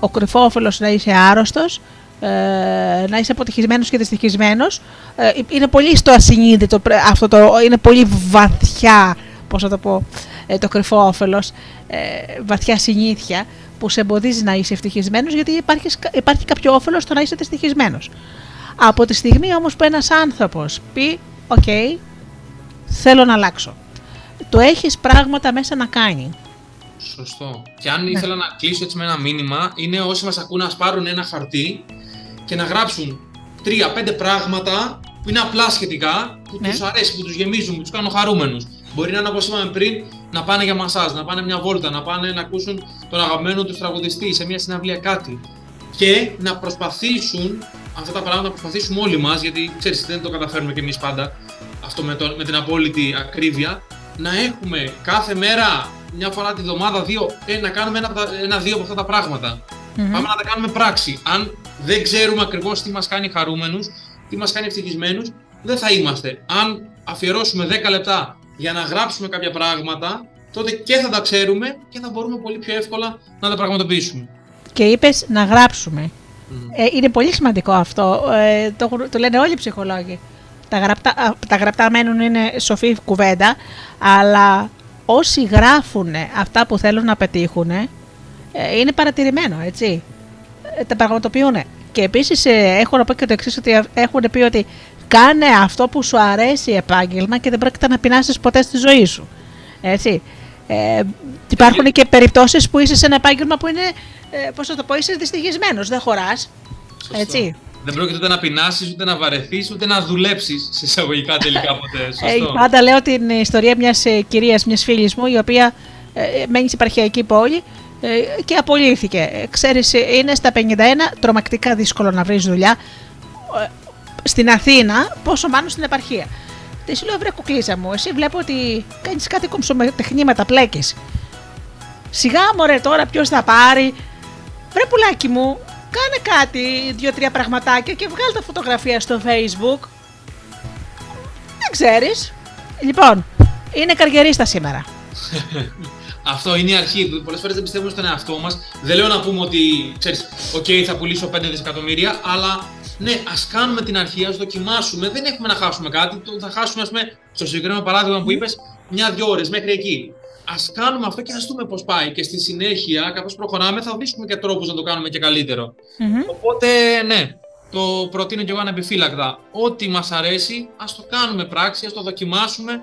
Ο κρυφό όφελος να είσαι άρρωστος, ε, να είσαι αποτυχισμένο και δυστυχισμένος. Ε, είναι πολύ στο ασυνείδητο αυτό το, είναι πολύ βαθιά, πώς θα το πω, το όφελος ε, βαθιά συνήθεια που σε εμποδίζει να είσαι ευτυχισμένος, γιατί υπάρχει, υπάρχει κάποιο όφελος στο να είσαι ευτυχισμένος. Από τη στιγμή όμως που ένας άνθρωπος πει: Οκ, θέλω να αλλάξω. Το έχεις πράγματα μέσα να κάνει. Σωστό. Και αν ναι. ήθελα να κλείσω έτσι με ένα μήνυμα, είναι όσοι μας ακούνε να πάρουν ένα χαρτί και να γράψουν τρία-πέντε πράγματα που είναι απλά σχετικά, που ναι. τους αρέσει, που τους γεμίζουν, που τους κάνουν χαρούμενους. Μπορεί να είναι όπως είπαμε πριν, να πάνε για μασάζ, να πάνε μια βόλτα, να πάνε να ακούσουν τον αγαπημένο τους τραγουδιστή σε μια συναυλία κάτι. Και να προσπαθήσουν αυτά τα πράγματα, να προσπαθήσουμε όλοι μας, γιατί ξέρεις, δεν το καταφέρουμε κι εμείς πάντα αυτό με, το, με την απόλυτη ακρίβεια, να έχουμε κάθε μέρα, μια φορά τη βδομάδα, δύο, ε, να κάνουμε ένα-δύο ένα, από αυτά τα πράγματα. Πάμε να τα κάνουμε πράξη. Αν δεν ξέρουμε ακριβώς τι μας κάνει χαρούμενους, τι μας κάνει ευτυχισμένους, δεν θα είμαστε. Αν αφιερώσουμε 10 λεπτά για να γράψουμε κάποια πράγματα, τότε και θα τα ξέρουμε και θα μπορούμε πολύ πιο εύκολα να τα πραγματοποιήσουμε. Και είπες να γράψουμε. Ε, είναι πολύ σημαντικό αυτό. Ε, το, το λένε όλοι οι ψυχολόγοι. Τα γραπτά, τα γραπτά μένουν είναι σοφή κουβέντα, αλλά όσοι γράφουν αυτά που θέλουν να πετύχουν, ε, είναι παρατηρημένο, έτσι. Ε, τα πραγματοποιούν. Και επίσης ε, έχω να πω και το εξής, ότι έχουν πει ότι Κάνε αυτό που σου αρέσει επάγγελμα και δεν πρόκειται να πεινάσεις ποτέ στη ζωή σου. Έτσι. Ε, υπάρχουν και περιπτώσεις που είσαι σε ένα επάγγελμα που είναι, ε, πώς θα το πω, είσαι δυστυχισμένος, δεν χωράς. Έτσι. Δεν πρόκειται ούτε να πεινάσεις, ούτε να βαρεθείς, ούτε να δουλέψεις σε εισαγωγικά τελικά ποτέ. Ε, σωστό. Ε, πάντα λέω την ιστορία μιας ε, κυρίας, μιας φίλης μου, η οποία ε, μένει σε υπαρχιακή πόλη ε, και απολύθηκε. Ξέρεις, είναι στα 51 τρομακτικά δύσκολο να βρεις δουλειά στην Αθήνα, πόσο μάλλον στην επαρχία. Τη λέω: Βρε κουκλίζα μου, εσύ βλέπω ότι κάνεις κάτι κομψομετεχνήματα, πλέκεις. Σιγά μωρέ τώρα ποιος θα πάρει. Βρε πουλάκι μου, κάνε κάτι, δύο-τρία πραγματάκια και βγάλει τα φωτογραφία στο facebook. Δεν ξέρεις. Λοιπόν, είναι καριερίστα σήμερα. Αυτό είναι η αρχή. Πολλές φορές δεν πιστεύουμε στον εαυτό μας. Δεν λέω να πούμε ότι ξέρεις, OK, θα πουλήσω 5 δισεκατομμύρια, αλλά ναι, ας κάνουμε την αρχή, ας δοκιμάσουμε. Δεν έχουμε να χάσουμε κάτι. Θα χάσουμε, ας πούμε, στο συγκεκριμένο παράδειγμα που είπες, μια-δυο ώρες μέχρι εκεί. Α κάνουμε αυτό και α δούμε πώς πάει. Και στη συνέχεια, καθώς προχωράμε, θα βρίσκουμε και τρόπους να το κάνουμε και καλύτερο. Οπότε, ναι, το προτείνω και εγώ ανεπιφύλακτα. Ό,τι μας αρέσει, ας το κάνουμε πράξη, ας το δοκιμάσουμε.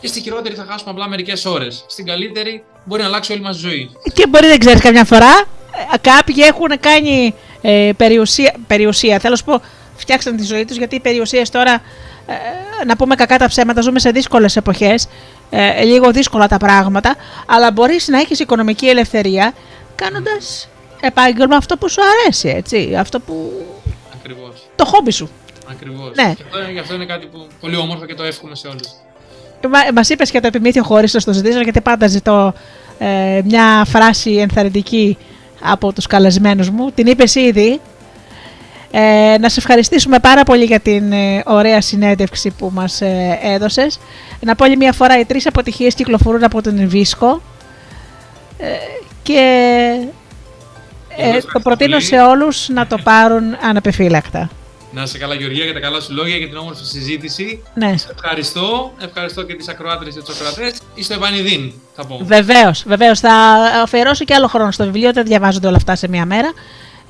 Και στη χειρότερη θα χάσουμε απλά μερικές ώρες. Στην καλύτερη μπορεί να αλλάξει όλη μας ζωή. Και μπορεί δεν ξέρεις καμιά φορά. Ε, κάποιοι έχουν κάνει ε, περιουσία, περιουσία. Θέλω να σου πω, φτιάξαν τη ζωή τους γιατί οι περιουσίες τώρα, ε, να πούμε κακά τα ψέματα, ζούμε σε δύσκολες εποχές, ε, λίγο δύσκολα τα πράγματα, αλλά μπορείς να έχεις οικονομική ελευθερία κάνοντας επάγγελμα αυτό που σου αρέσει, έτσι. Αυτό που. Ακριβώς. Το χόμπι σου. Ακριβώς. Ναι. Και αυτό, αυτό είναι κάτι που πολύ όμορφο και το εύχομαι σε όλους. Μα είπες για το επιμήθειο χωρίς να το ζητήσω, γιατί πάντα ζητώ ε, μια φράση ενθαρρυντική από τους καλεσμένους μου. Την είπες ήδη. Ε, να σε ευχαριστήσουμε πάρα πολύ για την ε, ωραία συνέντευξη που μας ε, έδωσες. Να πω άλλη μια φορά, οι τρεις αποτυχίες κυκλοφορούν από τον Βίσκο ε, και Ε, το προτείνω σε όλους να το πάρουν αναπεφύλακτα. Να σε καλά, Γεωργία, για τα καλά σου λόγια, για την όμορφη συζήτηση. Ναι. Ευχαριστώ. Ευχαριστώ και τις ακροάτρε και τους ακροατές. Είστε επανειδήν, θα πω. Βεβαίως, βεβαίως. Θα αφιερώσω και άλλο χρόνο στο βιβλίο, δεν διαβάζονται όλα αυτά σε μία μέρα.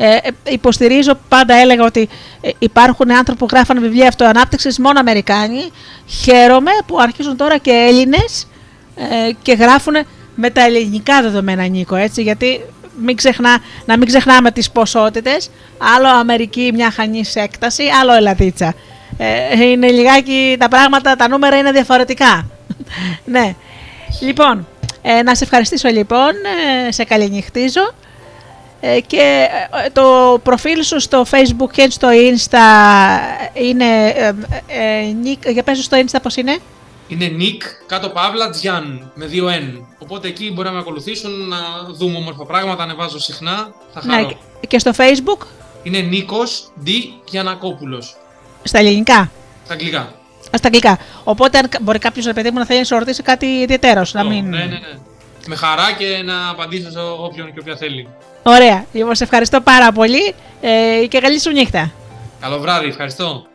Ε, ε υποστηρίζω, πάντα έλεγα ότι ε, υπάρχουν άνθρωποι που γράφουν βιβλία αυτοανάπτυξης, μόνο Αμερικάνοι. Χαίρομαι που αρχίζουν τώρα και Έλληνες ε, και γράφουν με τα ελληνικά δεδομένα, Νίκο, έτσι, γιατί μην ξεχνά, να μην ξεχνάμε τις ποσότητες. Άλλο Αμερική μια χανής έκταση, άλλο Ελλαδίτσα. Ε, είναι λιγάκι τα πράγματα, τα νούμερα είναι διαφορετικά. ναι. Λοιπόν, ε, να σε ευχαριστήσω λοιπόν, ε, σε καληνυχτίζω. Ε, και ε, το προφίλ σου στο facebook και στο insta είναι, για πες στο insta πώς είναι; είναι Nick κάτω παύλα Τζιάν με δύο N. Οπότε εκεί μπορεί να με ακολουθήσουν, να δούμε όμορφα πράγματα, ανεβάζω συχνά. Θα ναι, χαρώ. Ναι, και στο Facebook; Είναι Νίκος D. Γιανακόπουλος. Στα ελληνικά; Στα αγγλικά. Α, στα αγγλικά. Οπότε αν μπορεί κάποιος ρε παιδί μου να θέλει να σου ρωτήσει κάτι ιδιαίτερος. Να μην... Ναι, ναι, ναι. Με χαρά και να απαντήσω σε όποιον και όποια θέλει. Ωραία. Λοιπόν, σε ευχαριστώ πάρα πολύ ε, και καλή σου νύχτα. Καλό βράδυ, ευχαριστώ.